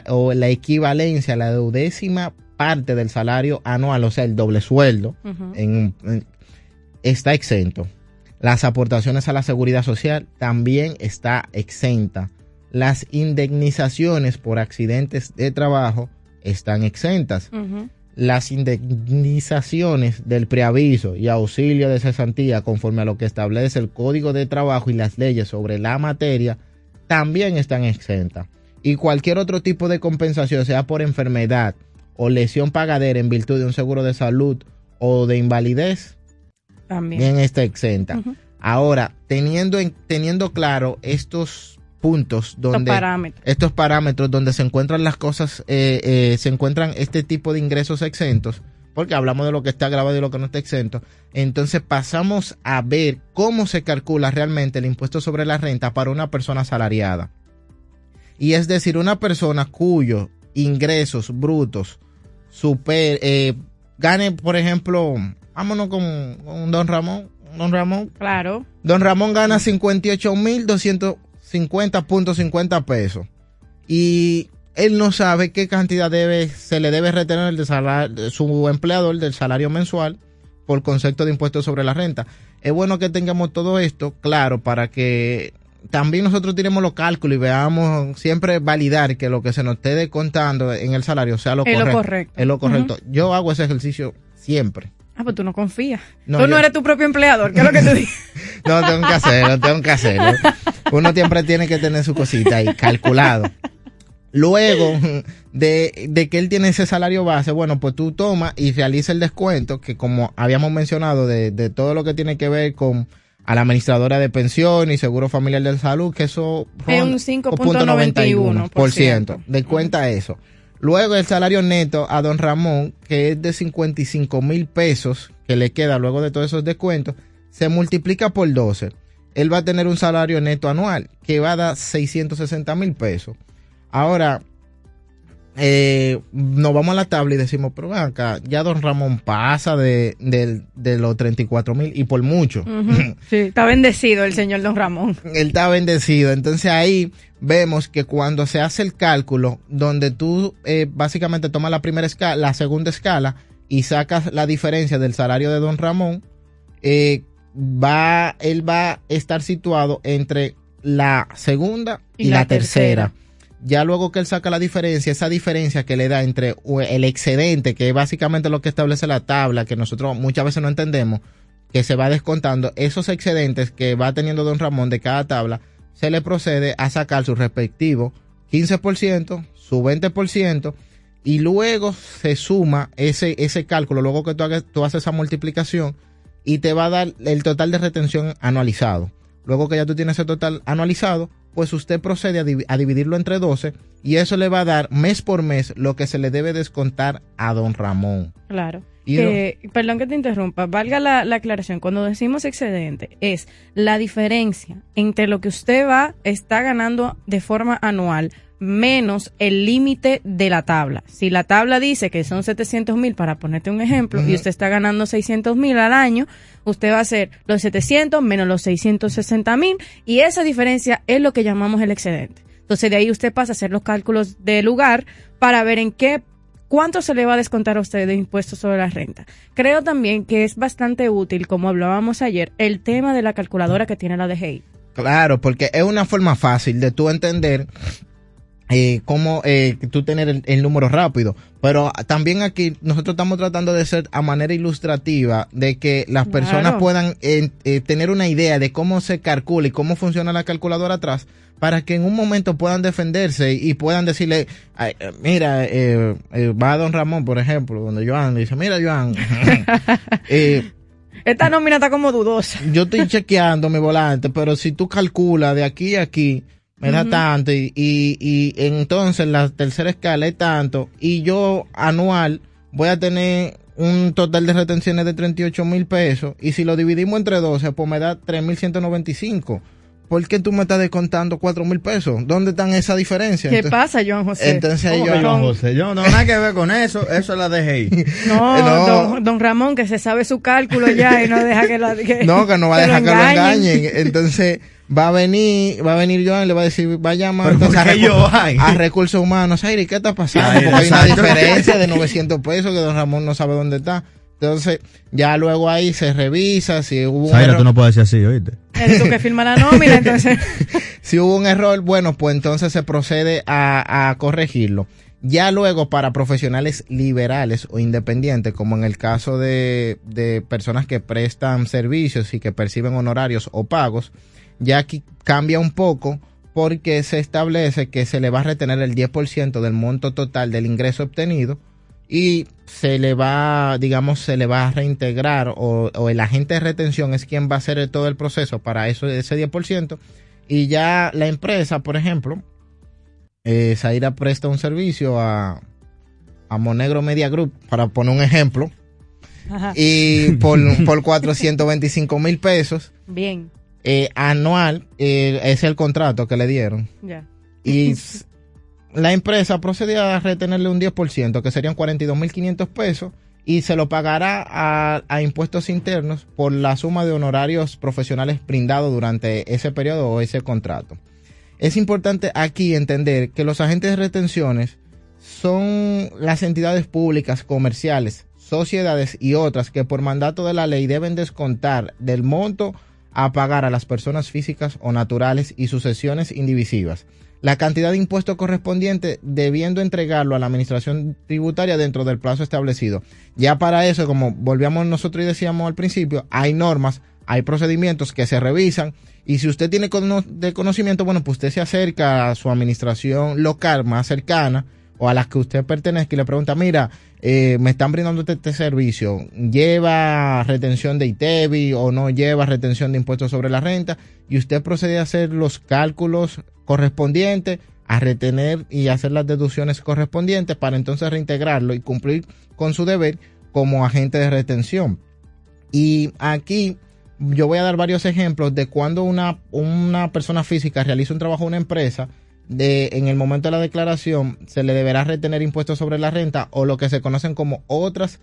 o la equivalencia, la duodécima parte del salario anual, o sea, el doble sueldo, está exento. Las aportaciones a la seguridad social también está exenta. Las indemnizaciones por accidentes de trabajo están exentas. Las indemnizaciones del preaviso y auxilio de cesantía conforme a lo que establece el Código de Trabajo y las leyes sobre la materia también están exentas. Y cualquier otro tipo de compensación, sea por enfermedad o lesión pagadera en virtud de un seguro de salud o de invalidez, también está exenta. Ahora, teniendo, teniendo claro estos puntos donde estos parámetros, estos parámetros donde se encuentran las cosas, eh, eh, se encuentran este tipo de ingresos exentos, porque hablamos de lo que está grabado y lo que no está exento, entonces pasamos a ver cómo se calcula realmente el impuesto sobre la renta para una persona asalariada. Y es decir, una persona cuyos ingresos brutos super, eh, gane, por ejemplo, vámonos con, con Don Ramón. Don Ramón. Claro. Don Ramón gana 58.250.50 pesos. Y él no sabe qué cantidad debe, se le debe retener de salario, su empleador del salario mensual por concepto de impuestos sobre la renta. Es bueno que tengamos todo esto claro para que también nosotros tenemos los cálculos y veamos siempre validar que lo que se nos esté contando en el salario sea lo, es correcto, lo correcto. Es lo correcto. Yo hago ese ejercicio siempre. Ah, pues tú no confías. tú no eres tu propio empleador, ¿qué es lo que te digo? no, tengo que hacerlo, tengo que hacerlo. Uno siempre tiene que tener su cosita ahí, calculado. Luego de, de, que él tiene ese salario base, bueno, pues tú tomas y realiza el descuento, que como habíamos mencionado, de, de todo lo que tiene que ver con a la administradora de pensión y seguro familiar de salud, que eso es un 5.91%. De cuenta eso. Luego el salario neto a don Ramón, que es de 55 mil pesos, que le queda luego de todos esos descuentos, se multiplica por 12. él va a tener un salario neto anual que va a dar 660 mil pesos. Ahora, eh, nos vamos a la tabla y decimos, pero acá, ya don Ramón pasa de, de- de los 34 mil y por mucho. Sí, está bendecido el señor Don Ramón. Él está bendecido. Entonces ahí vemos que cuando se hace el cálculo, donde tú eh, básicamente tomas la primera escala, la segunda escala y sacas la diferencia del salario de don Ramón, eh, va, él va a estar situado entre la segunda y, Y la, la tercera. tercera. Ya luego que él saca la diferencia, esa diferencia que le da entre el excedente, que es básicamente lo que establece la tabla, que nosotros muchas veces no entendemos, que se va descontando, esos excedentes que va teniendo don Ramón de cada tabla, se le procede a sacar su respectivo 15%, su 20%, y luego se suma ese, ese cálculo, luego que tú, hagas- tú haces esa multiplicación, y te va a dar el total de retención anualizado. Luego que ya tú tienes el total anualizado, pues usted procede a, divi- a dividirlo entre 12 y eso le va a dar mes por mes lo que se le debe descontar a don Ramón. Claro. Y Que- perdón que te interrumpa, valga la, la aclaración. Cuando decimos excedente, es la diferencia entre lo que usted va, está ganando de forma anual menos el límite de la tabla. Si la tabla dice que son 700 mil, para ponerte un ejemplo, y usted está ganando 600 mil al año, usted va a hacer los 700 menos los 660 mil, y esa diferencia es lo que llamamos el excedente. Entonces de ahí usted pasa a hacer los cálculos de lugar para ver en qué ¿Cuánto se le va a descontar a usted de impuestos sobre la renta? Creo también que es bastante útil, como hablábamos ayer, el tema de la calculadora que tiene la DGI. Claro, porque es una forma fácil de tú entender eh, cómo eh, tú tener el, el número rápido. Pero también aquí nosotros estamos tratando de ser a manera ilustrativa de que las personas Claro. puedan eh, eh, tener una idea de cómo se calcula y cómo funciona la calculadora atrás para que en un momento puedan defenderse y puedan decirle, eh, mira, eh, eh, va don Ramón, por ejemplo, donde Joan le dice, mira Joan, Esta nómina está como dudosa. yo estoy chequeando mi volante, pero si tú calculas de aquí a aquí, me da tanto y, y, y entonces la tercera escala es tanto y yo anual voy a tener un total de retenciones de 38 mil pesos y si lo dividimos entre 12 pues me da 3.195. ¿Por qué tú me estás descontando 4 mil pesos? ¿Dónde están esa diferencia? ¿Qué Entonces- pasa, Joan José? Entonces ¿Cómo yo, Joan José? Yo no, nada que ver con eso, eso es la DGI. No, No. Don, don Ramón, que se sabe su cálculo ya y no deja que lo que, No, que no va a dejar que lo engañen. Entonces, va a venir, va a venir Joan, le va a decir, va a llamar ¿Pero por entonces, a, recursos humanos. Aire, ¿qué está pasando? Ay, Porque hay una diferencia de 900 pesos que don Ramón no sabe dónde está. Entonces, ya luego ahí se revisa si hubo un Zaira, error. tú no puedes decir así, oíste. Eres tú que firma la nómina, entonces. si hubo un error, bueno, pues entonces se procede a, a corregirlo. Ya luego para profesionales liberales o independientes, como en el caso de, de personas que prestan servicios y que perciben honorarios o pagos, ya aquí cambia un poco porque se establece que se le va a retener el 10% del monto total del ingreso obtenido y se le va, digamos, se le va a reintegrar o, o el agente de retención es quien va a hacer todo el proceso para eso, ese 10%. Y ya la empresa, por ejemplo, eh, Zaira presta un servicio a, a Monegro Media Group, para poner un ejemplo, Ajá. y por, por 425 mil pesos Bien, eh, anual, eh, es el contrato que le dieron. ya. Y la empresa procede a retenerle un 10%, que serían 42.500 pesos, y se lo pagará a, a impuestos internos por la suma de honorarios profesionales brindados durante ese periodo o ese contrato. Es importante aquí entender que los agentes de retenciones son las entidades públicas, comerciales, sociedades y otras que por mandato de la ley deben descontar del monto a pagar a las personas físicas o naturales y sucesiones indivisivas la cantidad de impuesto correspondiente debiendo entregarlo a la administración tributaria dentro del plazo establecido. Ya para eso, como volvíamos nosotros y decíamos al principio, hay normas, hay procedimientos que se revisan y si usted tiene de conocimiento, bueno, pues usted se acerca a su administración local más cercana o a las que usted pertenezca y le pregunta, mira, eh, me están brindando este, este servicio, ¿lleva retención de ITEBI o no lleva retención de impuestos sobre la renta? Y usted procede a hacer los cálculos correspondientes, a retener y hacer las deducciones correspondientes para entonces reintegrarlo y cumplir con su deber como agente de retención. Y aquí yo voy a dar varios ejemplos de cuando una, una persona física realiza un trabajo en una empresa, de, en el momento de la declaración se le deberá retener impuestos sobre la renta o lo que se conocen como otras,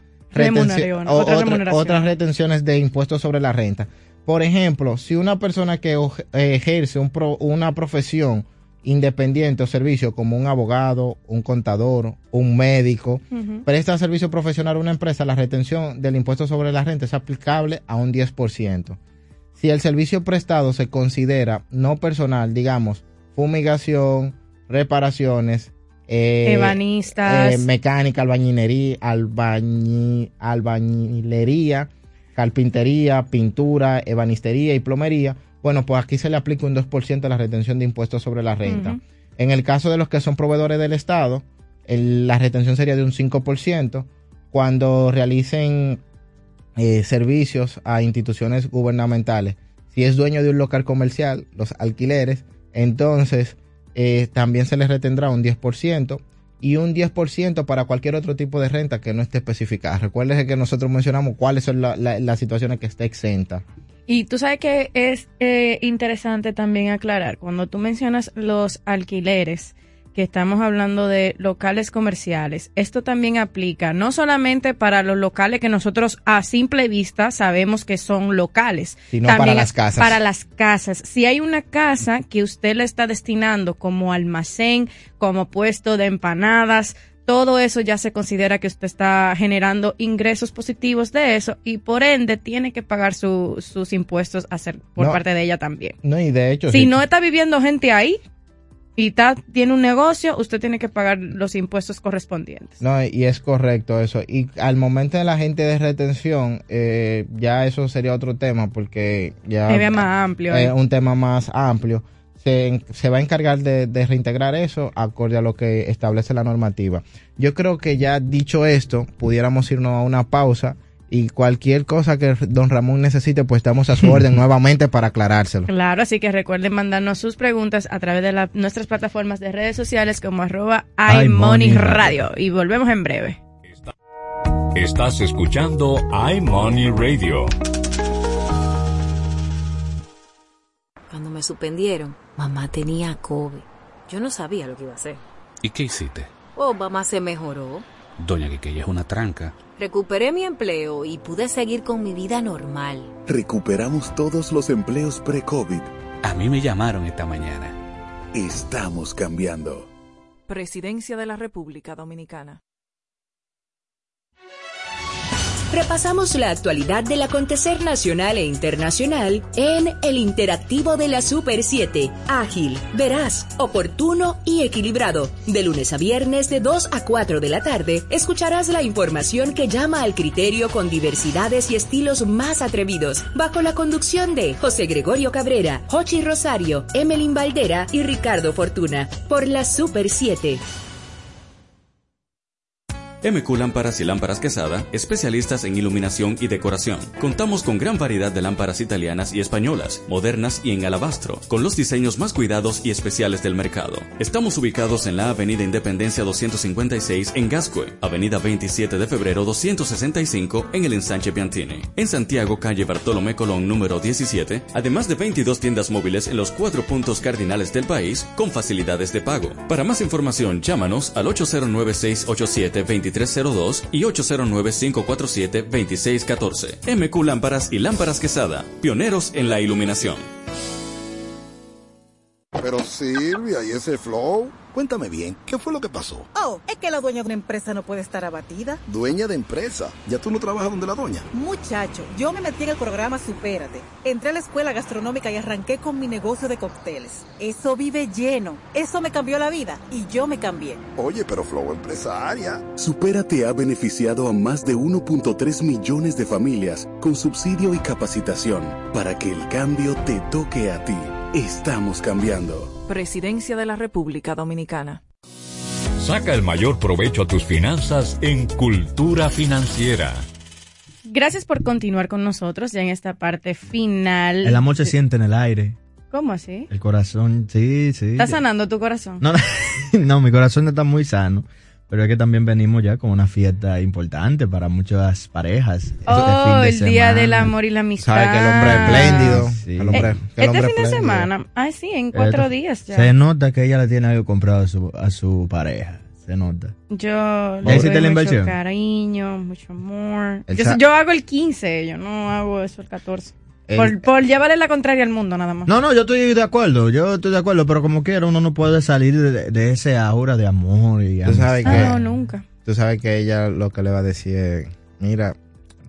o otra otras retenciones de impuestos sobre la renta. Por ejemplo, si una persona que ejerce un pro- una profesión independiente o servicio como un abogado, un contador, un médico, presta servicio profesional a una empresa, la retención del impuesto sobre la renta es aplicable a un 10%. Si el servicio prestado se considera no personal, digamos, fumigación, reparaciones, eh, Ebanistas. eh, mecánica, albañilería, albañi- albañilería, carpintería, pintura, ebanistería y plomería, bueno, pues aquí se le aplica un 2% a la retención de impuestos sobre la renta. En el caso de los que son proveedores del Estado, el- la retención sería de un 5%. Cuando realicen eh, servicios a instituciones gubernamentales, si es dueño de un local comercial, los alquileres, entonces eh, también se les retendrá un 10% y un 10% para cualquier otro tipo de renta que no esté especificada. Recuerden que nosotros mencionamos cuáles son la- las situaciones que está exenta. Y tú sabes que es eh, interesante también aclarar, cuando tú mencionas los alquileres, que estamos hablando de locales comerciales, esto también aplica no solamente para los locales que nosotros a simple vista sabemos que son locales, Sino para también las casas. Para las casas. Si hay una casa que usted le está destinando como almacén, como puesto de empanadas, todo eso ya se considera que usted está generando ingresos positivos de eso y por ende tiene que pagar su- sus impuestos a hacer por No. parte de ella también. No, y de hecho, Si no está viviendo gente ahí y está, tiene un negocio, usted tiene que pagar los impuestos correspondientes. No, y es correcto eso. Y al momento de la gente de retención, eh, ya eso sería otro tema, porque ya ve más amplio. es ahí. un tema más amplio. Se, se va a encargar de, de reintegrar eso acorde a lo que establece la normativa. Yo creo que ya dicho esto, pudiéramos irnos a una pausa y cualquier cosa que don Ramón necesite, pues estamos a su orden nuevamente para aclarárselo. Claro, así que recuerden mandarnos sus preguntas a través de la- nuestras plataformas de redes sociales como arroba iMoney iMoneyRadio. Y volvemos en breve. Estás escuchando iMoney Radio. Cuando me suspendieron, mamá tenía COVID. Yo no sabía lo que iba a hacer. ¿Y qué hiciste? Oh, mamá se mejoró. Doña Quiqueya es una tranca. Recuperé mi empleo y pude seguir con mi vida normal. Recuperamos todos los empleos pre-COVID. A mí me llamaron esta mañana. Estamos cambiando. Presidencia de la República Dominicana. Repasamos la actualidad del acontecer nacional e internacional en el interactivo de la Super 7. Ágil, veraz, oportuno y equilibrado. De lunes a viernes de 2 a 4 de la tarde escucharás la información que llama al criterio con diversidades y estilos más atrevidos, bajo la conducción de José Gregorio Cabrera, Jochi Rosario, Emelín Valdera y Ricardo Fortuna, por la Super 7. MQ Lámparas y Lámparas Quesada, especialistas en iluminación y decoración. Contamos con gran variedad de lámparas italianas y españolas, modernas y en alabastro, con los diseños más cuidados y especiales del mercado. Estamos ubicados en la Avenida Independencia 256 en Gascue, Avenida 27 de Febrero 265 en el Ensanche Piantini. En Santiago, calle Bartolomé Colón número 17, además de 22 tiendas móviles en los cuatro puntos cardinales del país con facilidades de pago. Para más información, llámanos al 809-687-2302 y 809-547-2614. MQ Lámparas y Lámparas Quesada, pioneros en la iluminación. Pero Silvia, ¿y ese flow? Cuéntame bien, ¿qué fue lo que pasó? Oh, es que la dueña de una empresa no puede estar abatida. Dueña de empresa. ¿Ya tú no trabajas donde la doña? Muchacho, yo me metí en el programa Supérate. Entré a la escuela gastronómica y arranqué con mi negocio de cócteles. Eso vive lleno. Eso me cambió la vida y yo me cambié. Oye, pero Flow empresaria. Supérate ha beneficiado a más de 1.3 millones de familias con subsidio y capacitación para que el cambio te toque a ti. Estamos cambiando. Presidencia de la República Dominicana. Saca el mayor provecho a tus finanzas en Cultura Financiera. Gracias por continuar con nosotros ya en esta parte final. El amor se siente en el aire. ¿Cómo así? El corazón, sí, sí. ¿Está sanando tu corazón? No, no, mi corazón está muy sano. Pero es que también venimos ya con una fiesta importante para muchas parejas. este Oh, fin de el día semana. del amor y la amistad. Sabe que el hombre es espléndido. Sí. el hombre- Eh, que el este hombre fin de semana. Ay, sí, en cuatro Esto- días ya. Se nota que ella le tiene algo comprado a su, a su pareja. Se nota. Yo ¿Ya le doy la mucho inversión? cariño, mucho amor. Yo, yo hago el 15, yo no hago eso el 14. Por, por llevarle la contraria al mundo, nada más. No, no, yo estoy de acuerdo, yo estoy de acuerdo, pero como quiera uno no puede salir de, de ese aura de amor y Tú sabes que, No, nunca. tú sabes que ella lo que le va a decir es, mira,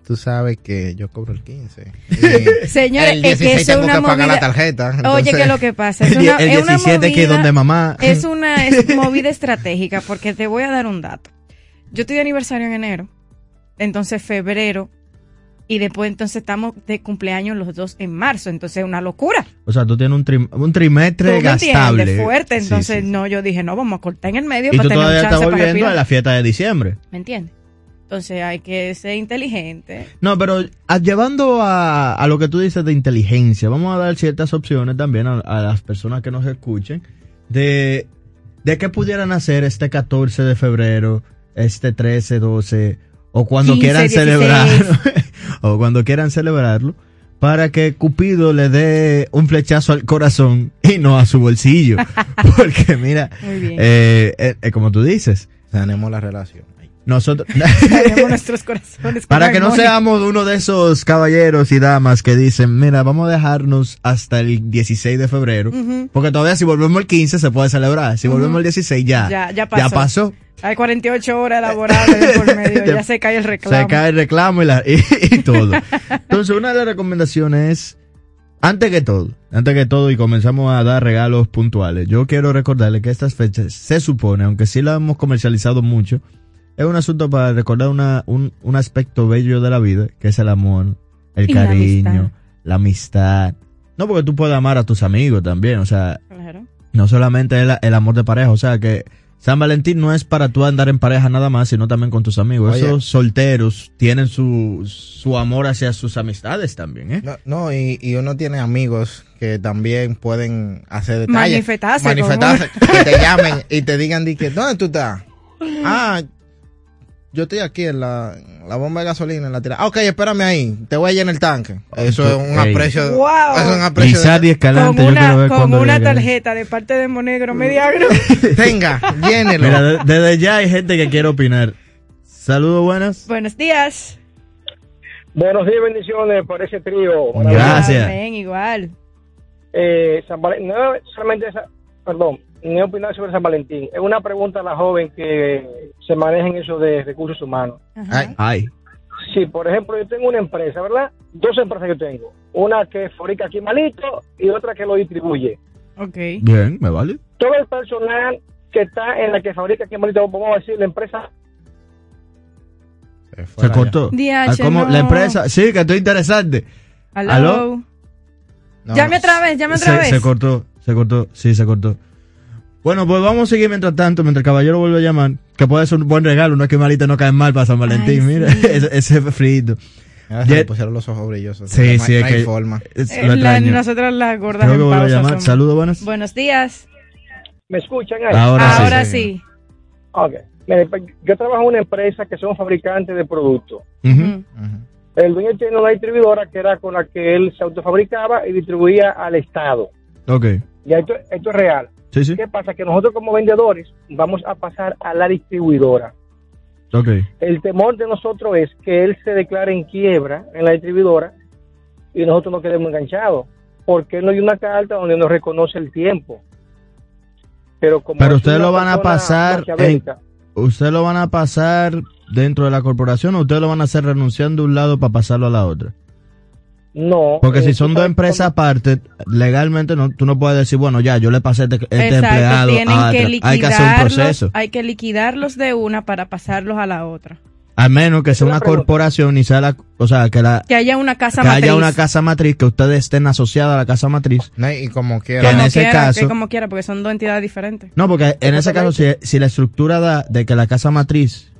tú sabes que yo cobro el 15. Y Señores, el es que 16 eso es tengo una que pagar la. Oye, que lo que pasa es una, El es una 17 que es movida- donde mamá. Es una es movida estratégica porque te voy a dar un dato. Yo estoy de aniversario en enero, entonces febrero y después entonces estamos de cumpleaños los dos en marzo, entonces es una locura. O sea, tú tienes un, trim- un ¿Tú trimestre me gastable. entiendes? Fuerte, entonces sí. no, yo dije, no, vamos a cortar en el medio Y para tú tener todavía un estás chance volviendo a la fiesta de diciembre. ¿Me entiendes? Entonces hay que ser inteligente. No, pero a- llevando a, a lo que tú dices de inteligencia, vamos a dar ciertas opciones también a, a las personas que nos escuchen de, de qué pudieran hacer este 14 de febrero, este 13, 12, o cuando 15, quieran 16. celebrarlo, o cuando quieran celebrarlo, para que Cupido le dé un flechazo al corazón y no a su bolsillo. Porque mira, eh, eh, eh, como tú dices, Tenemos la relación. Nosotros... Tenemos nuestros corazones. Para que no seamos uno de esos caballeros y damas que dicen, mira, vamos a dejarnos hasta el 16 de febrero. Porque todavía si volvemos el 15 se puede celebrar. Si volvemos el 16 ya. Ya, ya pasó. pasó. Hay 48 horas laborables por medio, ya se cae el reclamo. Se cae el reclamo y, la- y- y todo. Entonces, una de las recomendaciones es, antes que todo, antes que todo, y comenzamos a dar regalos puntuales, yo quiero recordarle que estas fechas se supone, aunque sí la hemos comercializado mucho, es un asunto para recordar una, un, un aspecto bello de la vida, que es el amor, el Y la cariño, amistad. la amistad. No porque tú puedes amar a tus amigos también, o sea, Claro. no solamente el, el amor de pareja, o sea que San Valentín no es para tú andar en pareja nada más, sino también con tus amigos. Oye. Esos solteros tienen su, su amor hacia sus amistades también, ¿eh? No, no, y, y uno tiene amigos que también pueden hacer detalles. Manifestarse, Manifestarse. Que te llamen y te digan, di que, ¿dónde tú estás? Ah, yo estoy aquí en la, en la bomba de gasolina, en la tira. Ah, ok, espérame ahí, te voy a llenar el tanque. Eso es un aprecio. Wow. Eso es un aprecio. Lizardi Escalante, Con yo quiero una, ver con una tarjeta de parte de Monegro Mediagro. Tenga, llénelo. Mira, de- desde ya hay gente que quiere opinar. Saludos, buenas. Buenos días. Buenos días, bendiciones por ese trío. Gracias. Amén, igual. Eh, San Valen- no solamente esa, perdón, no opinar sobre San Valentín. Es una pregunta a la joven que se maneja en eso de recursos humanos. Ay, Ay. Sí, por ejemplo, yo tengo una empresa, ¿verdad? Dos empresas que tengo. Una que fabrica aquí malito y otra que lo distribuye. Ok. Bien, me vale. Todo el personal que está en la que fabrica aquí malito, vamos a decir, la empresa Se cortó. DH, Ah, ¿cómo? no. La empresa, sí, que estoy interesante. Aló. ¿Aló? no. Llame otra vez, llame otra se, vez. se cortó, se cortó, sí, se cortó. Bueno, pues vamos a seguir mientras tanto, mientras el caballero vuelve a llamar, que puede ser un buen regalo, no es que malita no cae mal para San Valentín, Ay, mira, sí. ese, ese frito. Le pusieron los ojos brillosos. Sí, sí, es no hay que forma. es- Eh, lo la- nosotras las gordas Creo que en a llamar. Saludos, buenas. Buenos días. me escuchan ahí. Ahora, sí. Ahora sí. Ok. Mire, pues, yo trabajo en una empresa que son fabricantes de productos. El dueño tiene una distribuidora que era con la que él se autofabricaba y distribuía al Estado. Ok, Ya esto, esto es real. Sí, sí, ¿Qué pasa? Que nosotros como vendedores vamos a pasar a la distribuidora. ok. El temor de nosotros es que él se declare en quiebra en la distribuidora y nosotros nos quedemos enganchados. Porque no hay una carta donde nos reconoce el tiempo. Pero como Pero es ustedes lo van a pasar en, ¿Ustedes lo van a pasar dentro de la corporación o ustedes lo van a hacer renunciando de un lado para pasarlo a la otra? No. Porque eh, si tú son dos empresas aparte, legalmente no, tú no puedes decir, bueno, ya, yo le pasé este, este Exacto, empleado a que otra. liquidarlos. Hay que hacer un proceso. Hay que liquidarlos de una para pasarlos a la otra. A menos que sea Una corporación y sea la, o sea, que la, Que haya una casa que matriz. haya una casa matriz, que ustedes estén asociadas a la casa matriz. No, y como Que quiera. en como ese quiera, caso- que como quiera, porque son dos entidades diferentes. No, porque en ese caso, si, si la estructura da de que la casa matriz,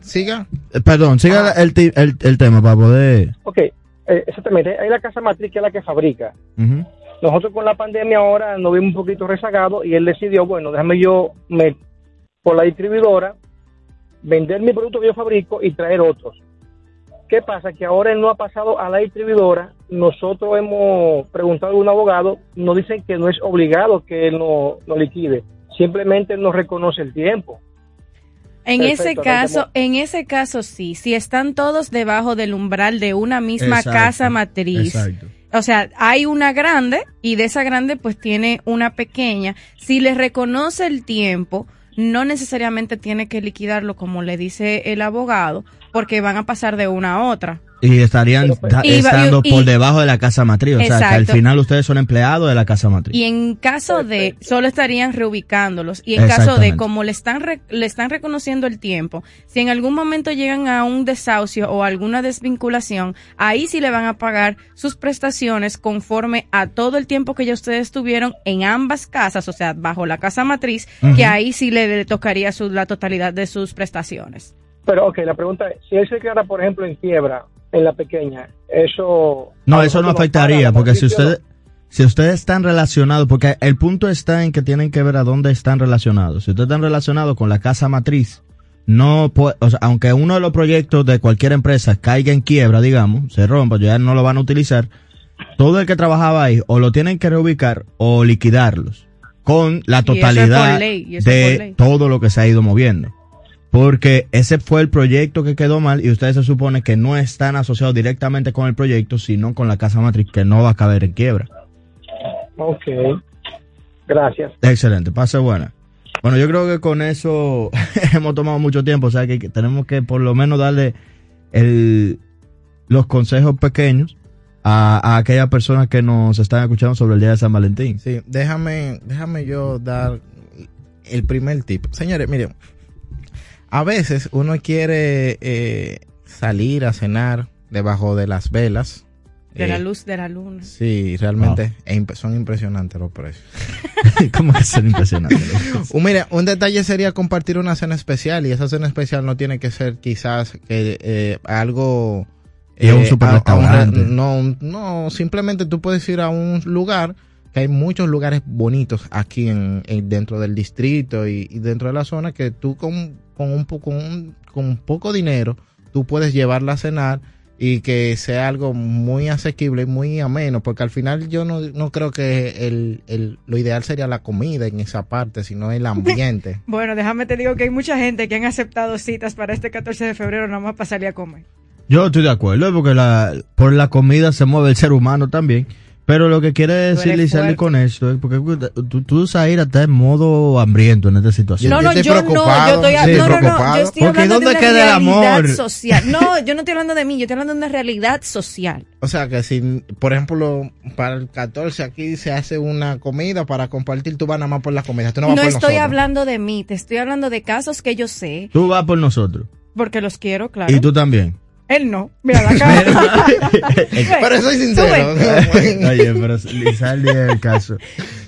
Siga. eh, perdón, siga Ah. el, ti- el, el tema para poder. Ok, eh, exactamente. Hay la casa matriz que es la que fabrica. Nosotros con la pandemia ahora nos vimos un poquito rezagados y él decidió, bueno, déjame yo me, por la distribuidora vender mi producto que yo fabrico y traer otros. ¿Qué pasa? Que ahora él no ha pasado a la distribuidora. Nosotros hemos preguntado a un abogado, nos dicen que no es obligado que él no, no liquide. Simplemente él no reconoce el tiempo. En Perfecto, ese caso, en ese caso sí, si están todos debajo del umbral de una misma Exacto, casa matriz. exacto. O sea, hay una grande y de esa grande pues tiene una pequeña. Si le reconoce el tiempo, no necesariamente tiene que liquidarlo como le dice el abogado, porque van a pasar de una a otra. Y estarían Y va- estando y- por debajo de la casa matriz. O sea, que al final ustedes son empleados de la casa matriz. Y en caso de, solo estarían reubicándolos. Y en caso de, como le están, re- le están reconociendo el tiempo, si en algún momento llegan a un desahucio o alguna desvinculación, ahí sí le van a pagar sus prestaciones conforme a todo el tiempo que ya ustedes tuvieron en ambas casas, o sea, bajo la casa matriz, que ahí sí le, le tocaría su- la totalidad de sus prestaciones. Pero, ok, la pregunta es, si él se queda, por ejemplo, en quiebra, en la pequeña, eso... No, eso no afectaría, porque si ustedes, si ustedes están relacionados, porque el punto está en que tienen que ver a dónde están relacionados. Si ustedes están relacionados con la casa matriz, no puede, o sea, aunque uno de los proyectos de cualquier empresa caiga en quiebra, digamos, se rompa, ya no lo van a utilizar, todo el que trabajaba ahí o lo tienen que reubicar o liquidarlos con la totalidad de todo lo que se ha ido moviendo. Porque ese fue el proyecto que quedó mal y ustedes se supone que no están asociados directamente con el proyecto, sino con la casa matriz que no va a caber en quiebra. Ok, gracias. Excelente, pase buena. Bueno, yo creo que con eso hemos tomado mucho tiempo, o sea que que tenemos que por lo menos darle el, los consejos pequeños a, a aquellas personas que nos están escuchando sobre el día de San Valentín. Sí, déjame, déjame yo dar el primer tip. Señores, miren, a veces uno quiere eh, salir a cenar debajo de las velas. De la Eh, luz de la luna. Sí, realmente e imp- son impresionantes los precios. ¿Cómo que son impresionantes? Un- Mira, un detalle sería compartir una cena especial y esa cena especial no tiene que ser quizás que eh, algo Y a un super a- a un re- restaurante. no, un- no, simplemente tú puedes ir a un lugar que hay muchos lugares bonitos aquí en, en- dentro del distrito y, y dentro de la zona que tú con, con un poco con, un- con poco dinero tú puedes llevarla a cenar y que sea algo muy asequible y muy ameno, porque al final yo no, no creo que el, el- lo ideal sería la comida en esa parte, sino el ambiente. Bueno, déjame te digo que hay mucha gente que han aceptado citas para este 14 de febrero nada más para salir a comer. Yo estoy de acuerdo, porque la, por la comida se mueve el ser humano también. Pero lo que quiere decir Lizardi con esto es porque tú, tú Zaira, estás en modo hambriento en esta situación. No, no, yo no, yo estoy, Sí, no, no, no, yo estoy Porque hablando ¿dónde de una queda el realidad amor? social. No, yo no estoy hablando de mí, yo estoy hablando de una realidad social. O sea que si, por ejemplo, para el 14 aquí se hace una comida para compartir, tú vas nada más por la comida, tú no No, vas por estoy nosotros. hablando de mí, te estoy hablando de casos que yo sé, Tú vas por nosotros. porque los quiero, claro. Y tú también. Él no, mira la cara. Pero soy sincero. Oye, pero Lizardi es el caso.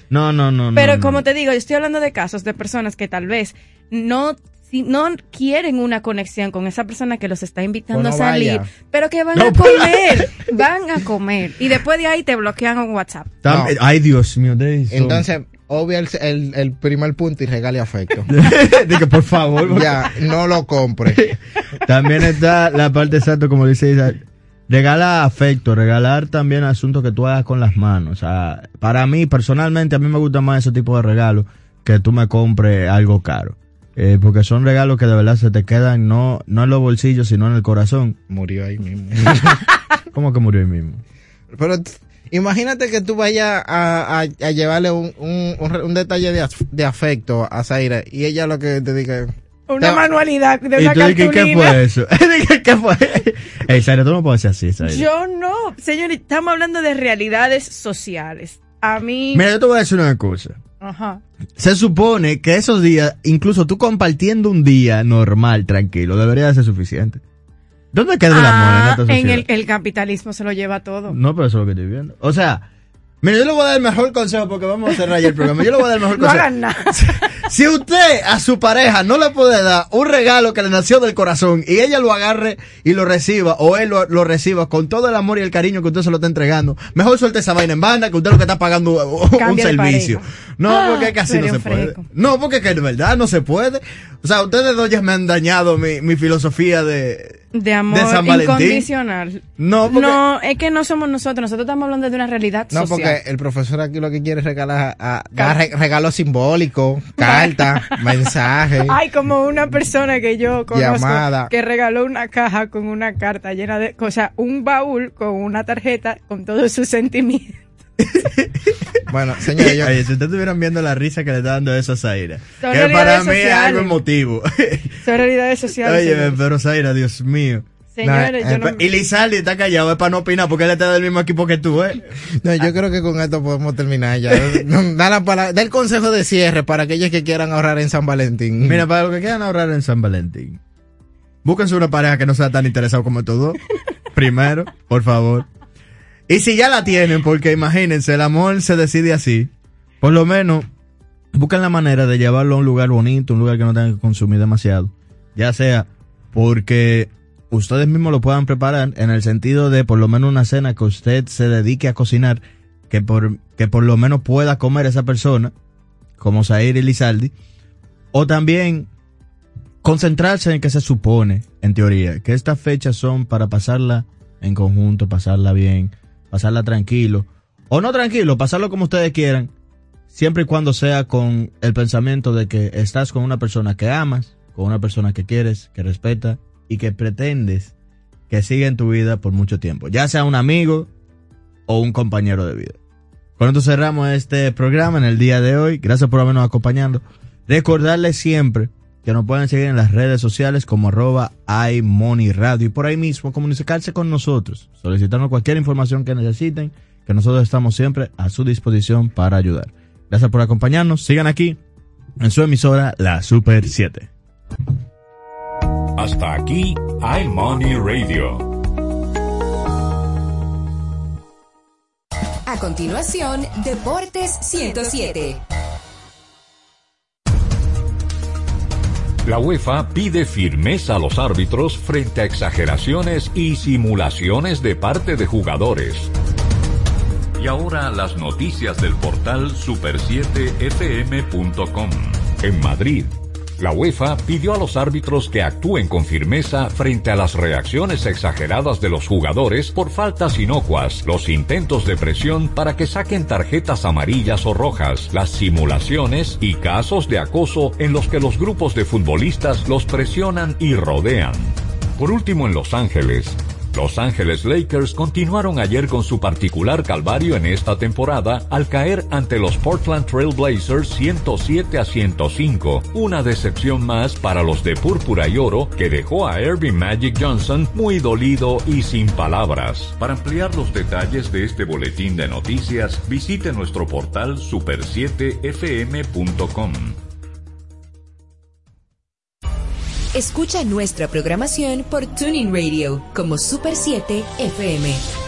No, no, no. Pero no, como no. te digo, yo estoy hablando de casos de personas que tal vez no si no quieren una conexión con esa persona que los está invitando a salir, vaya. pero que van No, a comer, van a comer y después de ahí te bloquean en WhatsApp. No. Ay, Dios mío. de eso. Entonces, obvia el, el, el primer punto y regale afecto. Dije, por favor. ya, no lo compre. También está la parte exacta, como dice Isa, regala afecto, regalar también asuntos que tú hagas con las manos. O sea, para mí, personalmente, a mí me gusta más ese tipo de regalos que tú me compres algo caro. Eh, porque son regalos que de verdad se te quedan no, no en los bolsillos, sino en el corazón. Murió ahí mismo. ¿Cómo que murió ahí mismo? Pero imagínate que tú vayas a, a, a llevarle un, un, un detalle de, af- de afecto a Zaira y ella lo que te diga... Una Te- manualidad de Y una tú dices, ¿qué cartulina. fue eso? ¿qué fue? Ey, Zaira, tú no puedes ser así, Zaira. Yo no, señor, estamos hablando de realidades sociales. A mí, Mira, yo te voy a decir una cosa. ajá. Se supone que esos días, incluso tú compartiendo un día normal, tranquilo, debería de ser suficiente. ¿Dónde queda el amor en Ah, esta en sociedad? el, el capitalismo se lo lleva todo. No, pero eso es lo que estoy viendo. O sea, Mira, yo le voy a dar el mejor consejo porque vamos a cerrar ya el programa. Yo le voy a dar el mejor No consejo. hagan nada. Si usted a su pareja no le puede dar un regalo que le nació del corazón y ella lo agarre y lo reciba o él lo, lo reciba con todo el amor y el cariño que usted se lo está entregando, mejor suelte esa vaina en banda que usted lo que está pagando un servicio. pareja. No, Ah, porque tú no se puede. No, porque es que de verdad no se puede. O sea, ustedes dos ya me han dañado mi, mi filosofía de, De amor de San Valentín. incondicional. No, porque- No, es que no somos nosotros. Nosotros estamos hablando de una realidad No, social. porque el profesor aquí lo que quiere es regalar a, dar re- regalo simbólico, carta, mensaje. Hay como una persona que yo conozco Llamada. que regaló una caja con una carta llena de cosas, un baúl con una tarjeta con todos sus sentimientos. Bueno, señores, yo- Oye, si ustedes estuvieran viendo la risa que le está dando eso a Zaira, Son que para mí es algo emotivo. Son realidades sociales. Oye, señores. pero Zaira, Dios mío. Señores, yo eh, no- Y Lizardi está callado, es para no opinar, porque él está del mismo equipo que tú, ¿eh? No, yo creo que con esto podemos terminar ya. Da, la pala- da el consejo de cierre para aquellos que quieran ahorrar en San Valentín. Mira, para los que quieran ahorrar en San Valentín, búsquense una pareja que no sea tan interesado como todo. Primero, por favor. Y si ya la tienen, porque imagínense, el amor se decide así, por lo menos busquen la manera de llevarlo a un lugar bonito, un lugar que no tenga que consumir demasiado. Ya sea porque ustedes mismos lo puedan preparar en el sentido de por lo menos una cena que usted se dedique a cocinar, que por, que por lo menos pueda comer esa persona, como Zaire y Lizaldi, o también concentrarse en que se supone, en teoría, que estas fechas son para pasarla en conjunto, pasarla bien, pasarla tranquilo, o no tranquilo, pasarlo como ustedes quieran, siempre y cuando sea con el pensamiento de que estás con una persona que amas, con una persona que quieres, que respeta y que pretendes que siga en tu vida por mucho tiempo, ya sea un amigo o un compañero de vida. Con esto cerramos este programa en el día de hoy. Gracias por habernos acompañado. Recordarles siempre que nos pueden seguir en las redes sociales como arroba iMoneyRadio y por ahí mismo comunicarse con nosotros, solicitarnos cualquier información que necesiten, que nosotros estamos siempre a su disposición para ayudar. Gracias por acompañarnos. Sigan aquí en su emisora La Super 7. Hasta aquí iMoney Radio. A continuación, Deportes 107. La UEFA pide firmeza a los árbitros frente a exageraciones y simulaciones de parte de jugadores. Y ahora las noticias del portal super7fm.com. En Madrid, la UEFA pidió a los árbitros que actúen con firmeza frente a las reacciones exageradas de los jugadores por faltas inocuas, los intentos de presión para que saquen tarjetas amarillas o rojas, las simulaciones y casos de acoso en los que los grupos de futbolistas los presionan y rodean. Por último, en Los Ángeles, los Ángeles Lakers continuaron ayer con su particular calvario en esta temporada al caer ante los Portland Trail Blazers 107 a 105, una decepción más para los de púrpura y oro que dejó a Irving Magic Johnson muy dolido y sin palabras. Para ampliar los detalles de este boletín de noticias, visite nuestro portal super7fm.com. Escucha nuestra programación por Tuning Radio como Super 7 FM.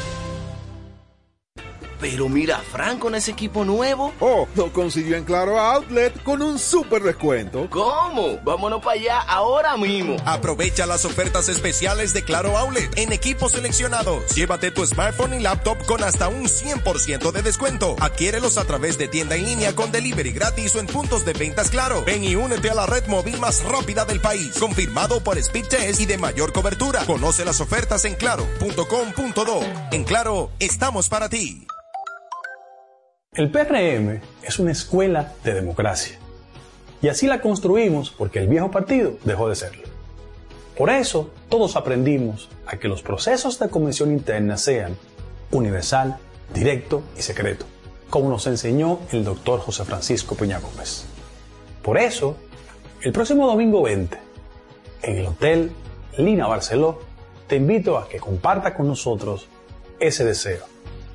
Pero mira, Frank con ese equipo nuevo. Oh, lo consiguió en Claro Outlet con un super descuento. ¿Cómo? Vámonos para allá ahora mismo. Aprovecha las ofertas especiales de Claro Outlet en equipos seleccionados. Llévate tu smartphone y laptop con hasta un 100% de descuento. Adquiérelos a través de tienda en línea con delivery gratis o en puntos de ventas Claro. Ven y únete a la red móvil más rápida del país. Confirmado por Speed Test y de mayor cobertura. Conoce las ofertas en claro.com.do. En Claro, estamos para ti. El PRM es una escuela de democracia. Y así la construimos porque el viejo partido dejó de serlo. Por eso, todos aprendimos a que los procesos de convención interna sean universal, directo y secreto, como nos enseñó el doctor José Francisco Peña Gómez. Por eso, el próximo domingo 20, en el Hotel Lina Barceló, te invito a que comparta con nosotros ese deseo,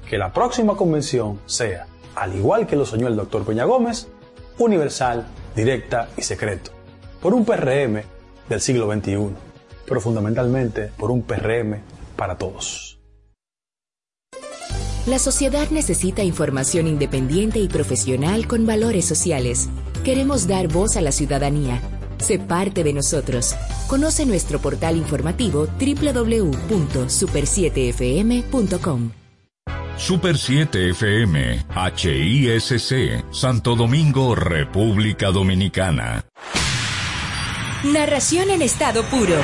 que la próxima convención sea al igual que lo soñó el doctor Peña Gómez, universal, directa y secreto, por un PRM del siglo XXI, pero fundamentalmente por un PRM para todos. La sociedad necesita información independiente y profesional con valores sociales. Queremos dar voz a la ciudadanía. Sé parte de nosotros. Conoce nuestro portal informativo www.super7fm.com. Super 7 FM, HISC, Santo Domingo, República Dominicana. Narración en estado puro.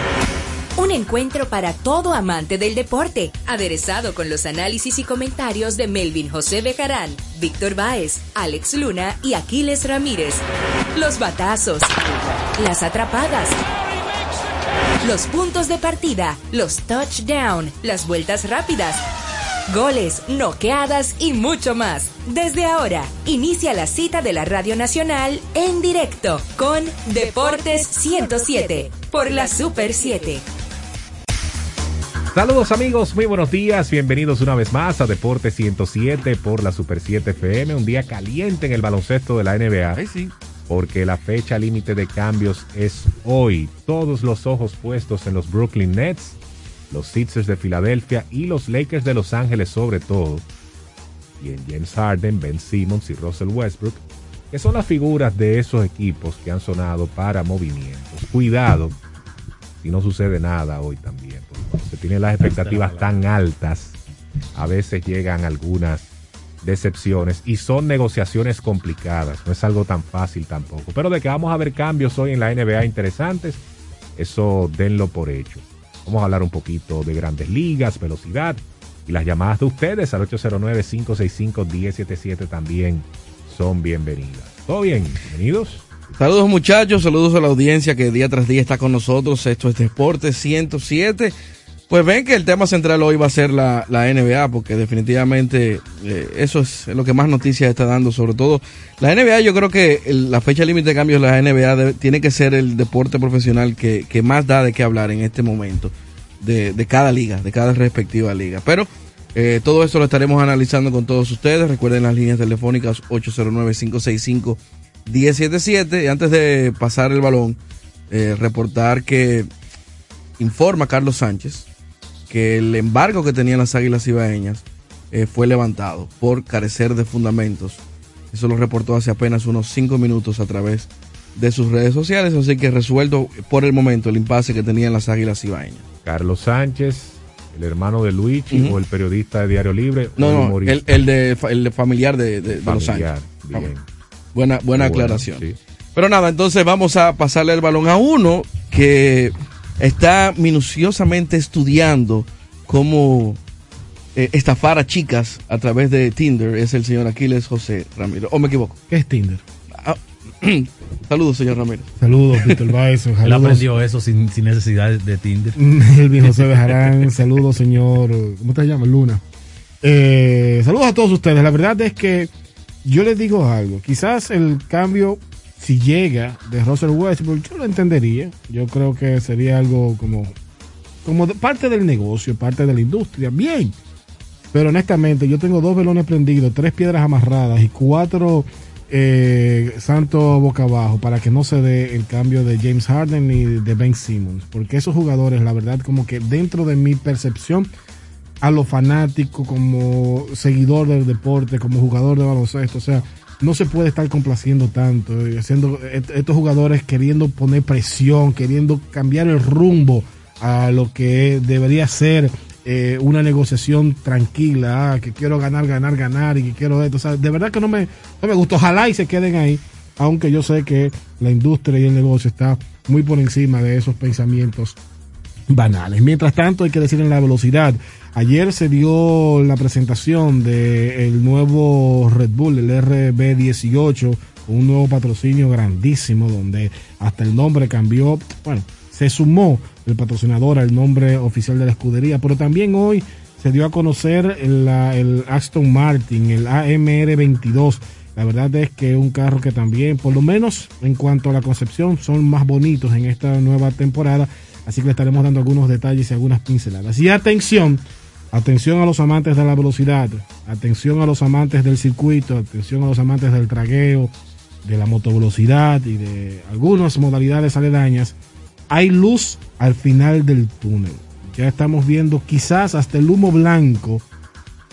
Un encuentro para todo amante del deporte, aderezado con los análisis y comentarios de Melvin José Bejarán, Víctor Báez, Alex Luna y Aquiles Ramírez. Los batazos, las atrapadas, los puntos de partida, los touchdown, las vueltas rápidas, goles, noqueadas y mucho más. Desde ahora, inicia la cita de la Radio Nacional en directo con Deportes 107 por la Super 7. Saludos amigos, muy buenos días, bienvenidos una vez más a Deportes 107 por la Super 7 FM, un día caliente en el baloncesto de la NBA. sí. Porque la fecha límite de cambios es hoy. Todos los ojos puestos en los Brooklyn Nets, los Sixers de Filadelfia y los Lakers de Los Ángeles sobre todo. Y en James Harden, Ben Simmons y Russell Westbrook, que son las figuras de esos equipos que han sonado para movimientos. Cuidado si no sucede nada hoy también. Se tienen las expectativas tan altas, a veces llegan algunas decepciones y son negociaciones complicadas. No es algo tan fácil tampoco. Pero de que vamos a ver cambios hoy en la NBA interesantes, eso denlo por hecho. Vamos a hablar un poquito de grandes ligas, velocidad y las llamadas de ustedes al 809-565-1077 también son bienvenidas. ¿Todo bien? Bienvenidos. Saludos muchachos, saludos a la audiencia que día tras día está con nosotros. Esto es Deporte 107. Pues ven que el tema central hoy va a ser la, la NBA, porque definitivamente eh, eso es lo que más noticias está dando. Sobre todo la NBA, yo creo que la fecha límite de cambios de la NBA tiene que ser el deporte profesional que, que más da de qué hablar en este momento de, de cada liga, de cada respectiva liga. Pero eh, todo esto lo estaremos analizando con todos ustedes. Recuerden las líneas telefónicas 809-565-1077. Y antes de pasar el balón, eh, reportar que informa Carlos Sánchez que el embargo que tenían las Águilas Ibaeñas eh, fue levantado por carecer de fundamentos. Eso lo reportó hace apenas unos cinco minutos a través de sus redes sociales, así que resuelto por el momento el impasse que tenían las Águilas Ibaeñas. Carlos Sánchez, el hermano de Luigi o el periodista de Diario Libre. No, no, el, el de, el de familiar de, de- de los Sánchez. bien. Buena, buena bueno, aclaración. sí. Pero nada, entonces vamos a pasarle el balón a uno que está minuciosamente estudiando cómo eh, estafar a chicas a través de Tinder. Es el señor Aquiles José Ramírez. ¿O me equivoco? ¿Qué es Tinder? Ah, Saludos, señor Ramírez. Saludos, Víctor Baez. Él aprendió eso sin, sin necesidad de Tinder. Elvin José Bejarán, saludos señor, ¿cómo te llamas? Luna. Eh, saludos a todos ustedes. La verdad es que yo les digo algo. Quizás el cambio, si llega de Russell Westbrook, yo lo entendería. Yo creo que sería algo como, como parte del negocio, parte de la industria. Bien. Pero honestamente, yo tengo dos velones prendidos, tres piedras amarradas y cuatro eh, santos boca abajo para que no se dé el cambio de James Harden ni de Ben Simmons. Porque esos jugadores, la verdad, como que dentro de mi percepción, a lo fanático, como seguidor del deporte, como jugador de baloncesto, o sea, no se puede estar complaciendo tanto, eh, haciendo est- estos jugadores queriendo poner presión, queriendo cambiar el rumbo a lo que debería ser eh, una negociación tranquila, ah, que quiero ganar, ganar, ganar y que quiero esto. O sea, de verdad que no me, no me gusta. Ojalá y se queden ahí, aunque yo sé que la industria y el negocio está muy por encima de esos pensamientos banales. Mientras tanto, hay que decir en la velocidad. Ayer se dio la presentación del nuevo Red Bull, el RB18, con un nuevo patrocinio grandísimo, donde hasta el nombre cambió. Bueno, se sumó el patrocinador al nombre oficial de la escudería, pero también hoy se dio a conocer el, el Aston Martin, el AMR22. La verdad es que es un carro que también, por lo menos en cuanto a la concepción, son más bonitos en esta nueva temporada. Así que le estaremos dando algunos detalles y algunas pinceladas. Y atención, atención a los amantes de la velocidad, atención a los amantes del circuito, atención a los amantes del tragueo, de la motovelocidad y de algunas modalidades aledañas. Hay luz al final del túnel. Ya estamos viendo quizás hasta el humo blanco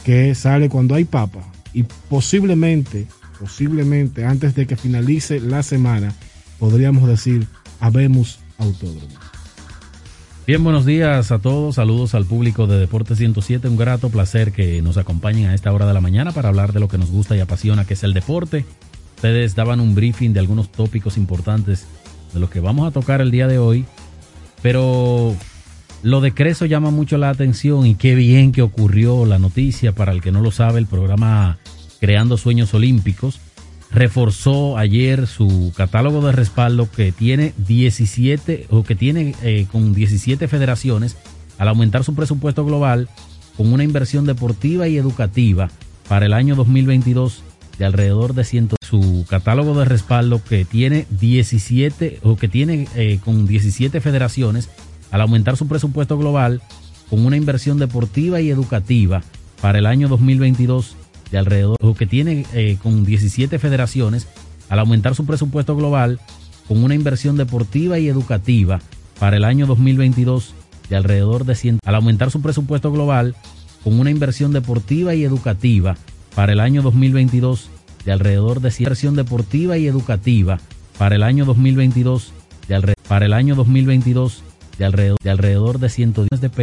que sale cuando hay papa y posiblemente, posiblemente antes de que finalice la semana, podríamos decir, habemos autódromo. Bien, buenos días a todos, saludos al público de Deportes 107, un grato placer que nos acompañen a esta hora de la mañana para hablar de lo que nos gusta y apasiona, que es el deporte. Ustedes daban un briefing de algunos tópicos importantes de los que vamos a tocar el día de hoy, pero lo de Creso llama mucho la atención y qué bien que ocurrió la noticia. Para el que no lo sabe, el programa Creando Sueños Olímpicos reforzó ayer su catálogo de respaldo que tiene 17 o que tiene eh, con 17 federaciones al aumentar su presupuesto global con una inversión deportiva y educativa para el año 2022 de alrededor de 100 su catálogo de respaldo que tiene 17 o que tiene eh, con 17 federaciones al aumentar su presupuesto global con una inversión deportiva y educativa para el año 2022 de alrededor, o que tiene eh, con 17 federaciones, al aumentar su presupuesto global con una inversión deportiva y educativa para el año 2022 de alrededor de 100, al aumentar su presupuesto global con una inversión deportiva y educativa para el año 2022 de alrededor de 100, inversión deportiva y educativa para el año 2022 de alrededor, para el año 2022 de alrededor de, alrededor de 110 de pesos